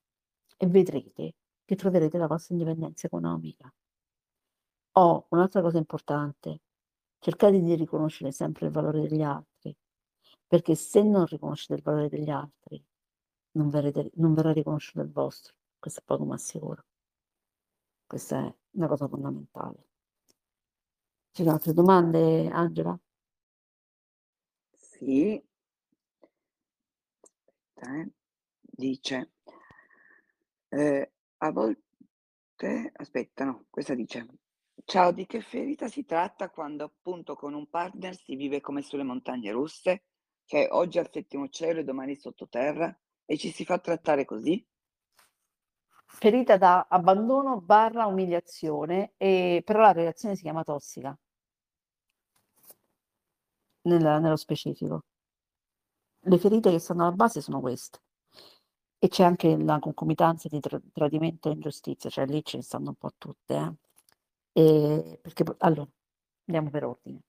E vedrete che troverete la vostra indipendenza economica. Oh, un'altra cosa importante, cercate di riconoscere sempre il valore degli altri, perché se non riconoscete il valore degli altri, non, verrete, non verrà riconosciuto il vostro, questo è poco ma sicuro. Questa è una cosa fondamentale. Ci sono altre domande, Angela? Sì. Aspetta, eh. Dice, eh, a volte, aspetta, no, questa dice, ciao, di che ferita si tratta quando appunto con un partner si vive come sulle montagne russe? Cioè oggi al settimo cielo e domani sottoterra? E ci si fa trattare così? Ferita da abbandono barra umiliazione, e, però la relazione si chiama tossica, nel- nello specifico. Le ferite che stanno alla base sono queste. E c'è anche la concomitanza di tra- tradimento e ingiustizia, cioè lì ce ne stanno un po' tutte. eh. E perché, allora, andiamo per ordine.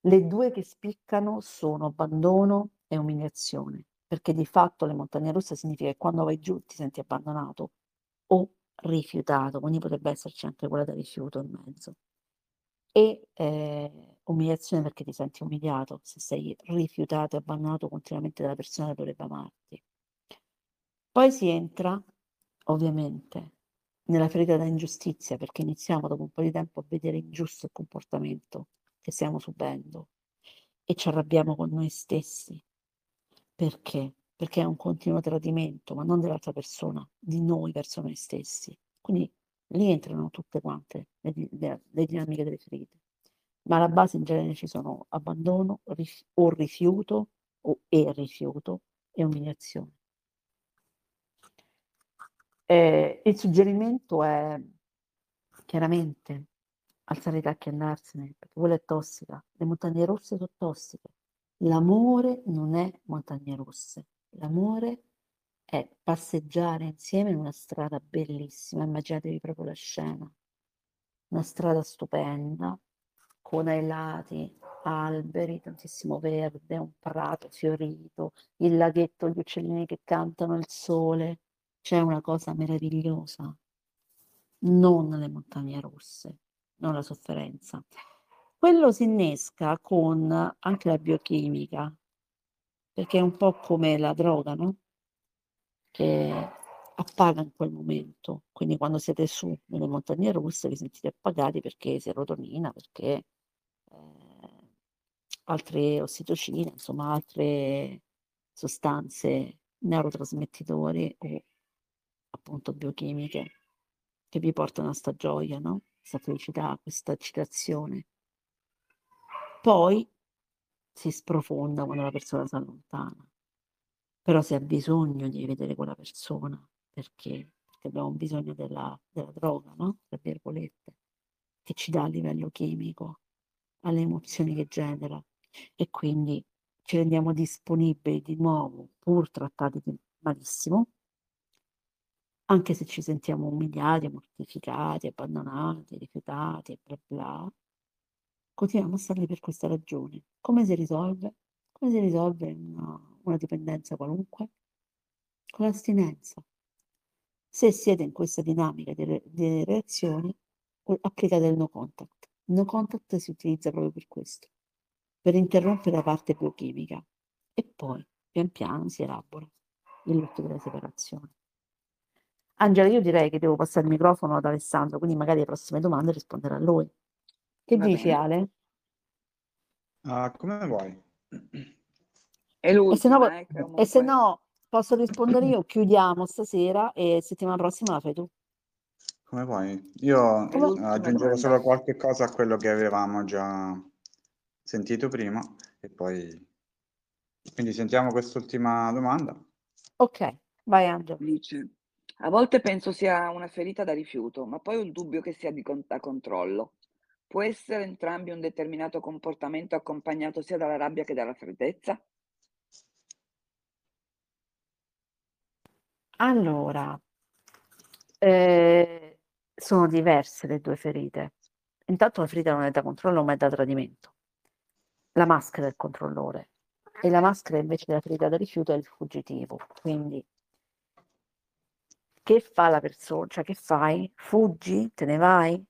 Le due che spiccano sono abbandono e umiliazione, perché di fatto le montagne russe significa che quando vai giù ti senti abbandonato o rifiutato, quindi potrebbe esserci anche quella da rifiuto in mezzo. E eh, umiliazione perché ti senti umiliato se sei rifiutato e abbandonato continuamente dalla persona che dovrebbe amarti. Poi si entra, ovviamente, nella ferita da ingiustizia, perché iniziamo dopo un po' di tempo a vedere ingiusto il comportamento che stiamo subendo e ci arrabbiamo con noi stessi. Perché? Perché è un continuo tradimento, ma non dell'altra persona, di noi verso noi stessi. Quindi lì entrano tutte quante le, le- le dinamiche delle ferite. Ma alla base in genere ci sono abbandono rif- o rifiuto o e rifiuto e umiliazione. Eh, il suggerimento è chiaramente alzare i tacchi e andarsene, perché quella è tossica. Le montagne rosse sono tossiche. L'amore non è montagne rosse. L'amore è passeggiare insieme in una strada bellissima. Immaginatevi proprio la scena. Una strada stupenda, con ai lati alberi, tantissimo verde, un prato fiorito, il laghetto, gli uccellini che cantano, il sole. C'è una cosa meravigliosa, non le montagne rosse, non la sofferenza. Quello si innesca con anche la biochimica, perché è un po' come la droga, no? Che appaga in quel momento. Quindi quando siete su nelle montagne russe vi sentite appagati perché serotonina, perché altre ossitocine, insomma altre sostanze neurotrasmettitori o appunto biochimiche che vi portano a sta gioia, no? Questa felicità, questa eccitazione. Poi si sprofonda quando la persona si allontana. Però se ha bisogno di vedere quella persona, perché? Perché abbiamo bisogno della, della droga, no? Tra virgolette, che ci dà a livello chimico, alle emozioni che genera. E quindi ci rendiamo disponibili di nuovo, pur trattati malissimo, anche se ci sentiamo umiliati, mortificati, abbandonati, rifiutati e bla bla, continuiamo a starli per questa ragione. Come si risolve? Come si risolve una, una dipendenza qualunque? Con l'astinenza. Se siete in questa dinamica di, re, di reazioni, applicate il no contact. Il no contact si utilizza proprio per questo, per interrompere la parte biochimica e poi pian piano si elabora il lutto della separazione. Angela, io direi che devo passare il microfono ad Alessandro, quindi magari le prossime domande risponderà a lui. Che Va dici bene. Ale? Ah, come vuoi. È E se no, eh, e se no posso rispondere io, chiudiamo stasera e settimana prossima la fai tu. Come vuoi. Io Come- domanda. solo qualche cosa a quello che avevamo già sentito prima e poi... Quindi sentiamo quest'ultima domanda. Ok, vai Angela. Dice, a volte penso sia una ferita da rifiuto, ma poi ho il dubbio che sia di con- da controllo. Può essere entrambi un determinato comportamento accompagnato sia dalla rabbia che dalla freddezza? Allora, eh, sono diverse le due ferite. Intanto la ferita non è da controllo, ma è da tradimento. La maschera è il controllore e la maschera invece della da rifiuto è il fuggitivo. Quindi, che fa la persona? Cioè, che fai? Fuggi? Te ne vai?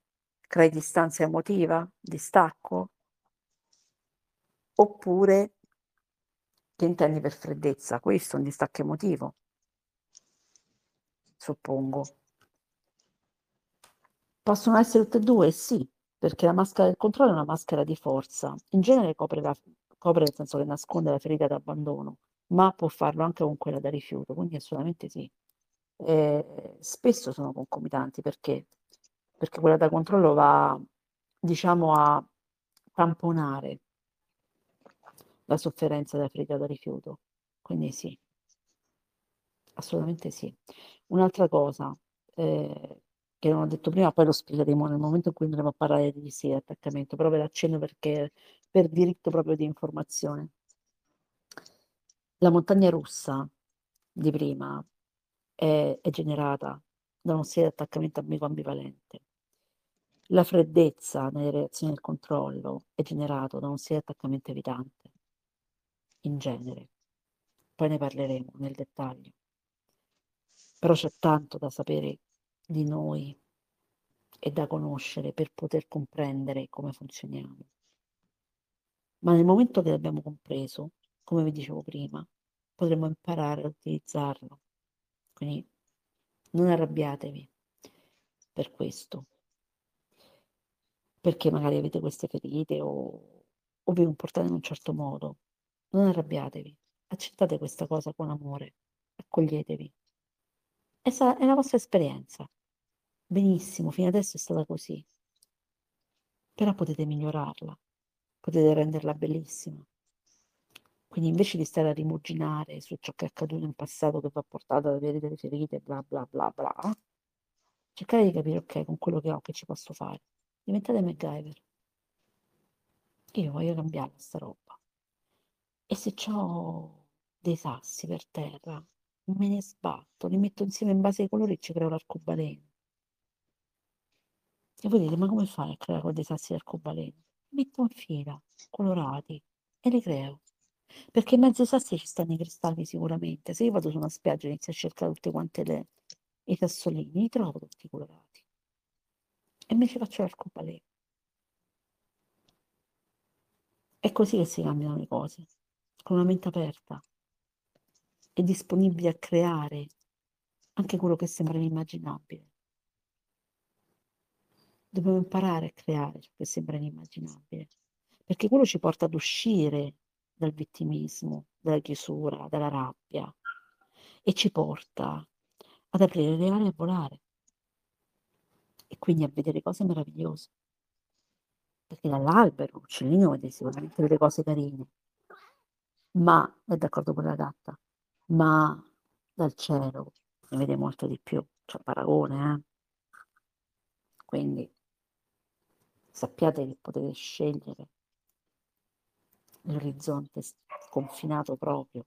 Crei distanza emotiva? Distacco? Oppure che intendi per freddezza? Questo è un distacco emotivo, suppongo. Possono essere tutte e due? Sì, perché la maschera del controllo è una maschera di forza. In genere copre, la, copre nel senso che nasconde la ferita d'abbandono, ma può farlo anche con quella da rifiuto, quindi assolutamente sì. Eh, spesso sono concomitanti perché? Perché quella da controllo va, diciamo, a tamponare la sofferenza della ferita da rifiuto. Quindi sì, assolutamente sì. Un'altra cosa eh, che non ho detto prima, poi lo spiegheremo nel momento in cui andremo a parlare di sì, attaccamento, però ve l'accenno perché per diritto proprio di informazione. La montagna russa di prima è, è generata da stile di attaccamento amico-ambivalente. La freddezza nelle reazioni del controllo è generato da stile di attaccamento evitante, in genere. Poi ne parleremo nel dettaglio. Però c'è tanto da sapere di noi e da conoscere per poter comprendere come funzioniamo. Ma nel momento che l'abbiamo compreso, come vi dicevo prima, potremo imparare a utilizzarlo. Quindi non arrabbiatevi per questo, perché magari avete queste ferite o, o vi comportate in un certo modo. Non arrabbiatevi, accettate questa cosa con amore, accoglietevi. Esa è la vostra esperienza. Benissimo, fino adesso è stata così. Però potete migliorarla, potete renderla bellissima. Quindi invece di stare a rimuginare su ciò che è accaduto in passato che vi ha portato ad avere delle ferite, bla bla bla bla, cercate di capire, ok, con quello che ho, che ci posso fare. Diventate MacGyver. Io voglio cambiare sta roba. E se ho dei sassi per terra, me ne sbatto, li metto insieme in base ai colori e ci creo l'arcobaleno. E voi dite, ma come fai a creare con dei sassi l'arcobaleno? Li metto in fila, colorati, e li creo. Perché in mezzo ai sassi ci stanno i cristalli sicuramente. Se io vado su una spiaggia e inizio a cercare tutte quante le, i sassolini, li trovo tutti colorati. E invece faccio l'arcobaleno. È così che si cambiano le cose, con una mente aperta e disponibili a creare anche quello che sembra inimmaginabile. Dobbiamo imparare a creare ciò che sembra inimmaginabile, perché quello ci porta ad uscire dal vittimismo, dalla chiusura, dalla rabbia e ci porta ad aprire le ali e a volare e quindi a vedere cose meravigliose. Perché dall'albero l'uccellino vede sicuramente delle cose carine, ma è d'accordo con la gatta, ma dal cielo ne vede molto di più, c'è paragone, eh? Quindi sappiate che potete scegliere l'orizzonte sconfinato proprio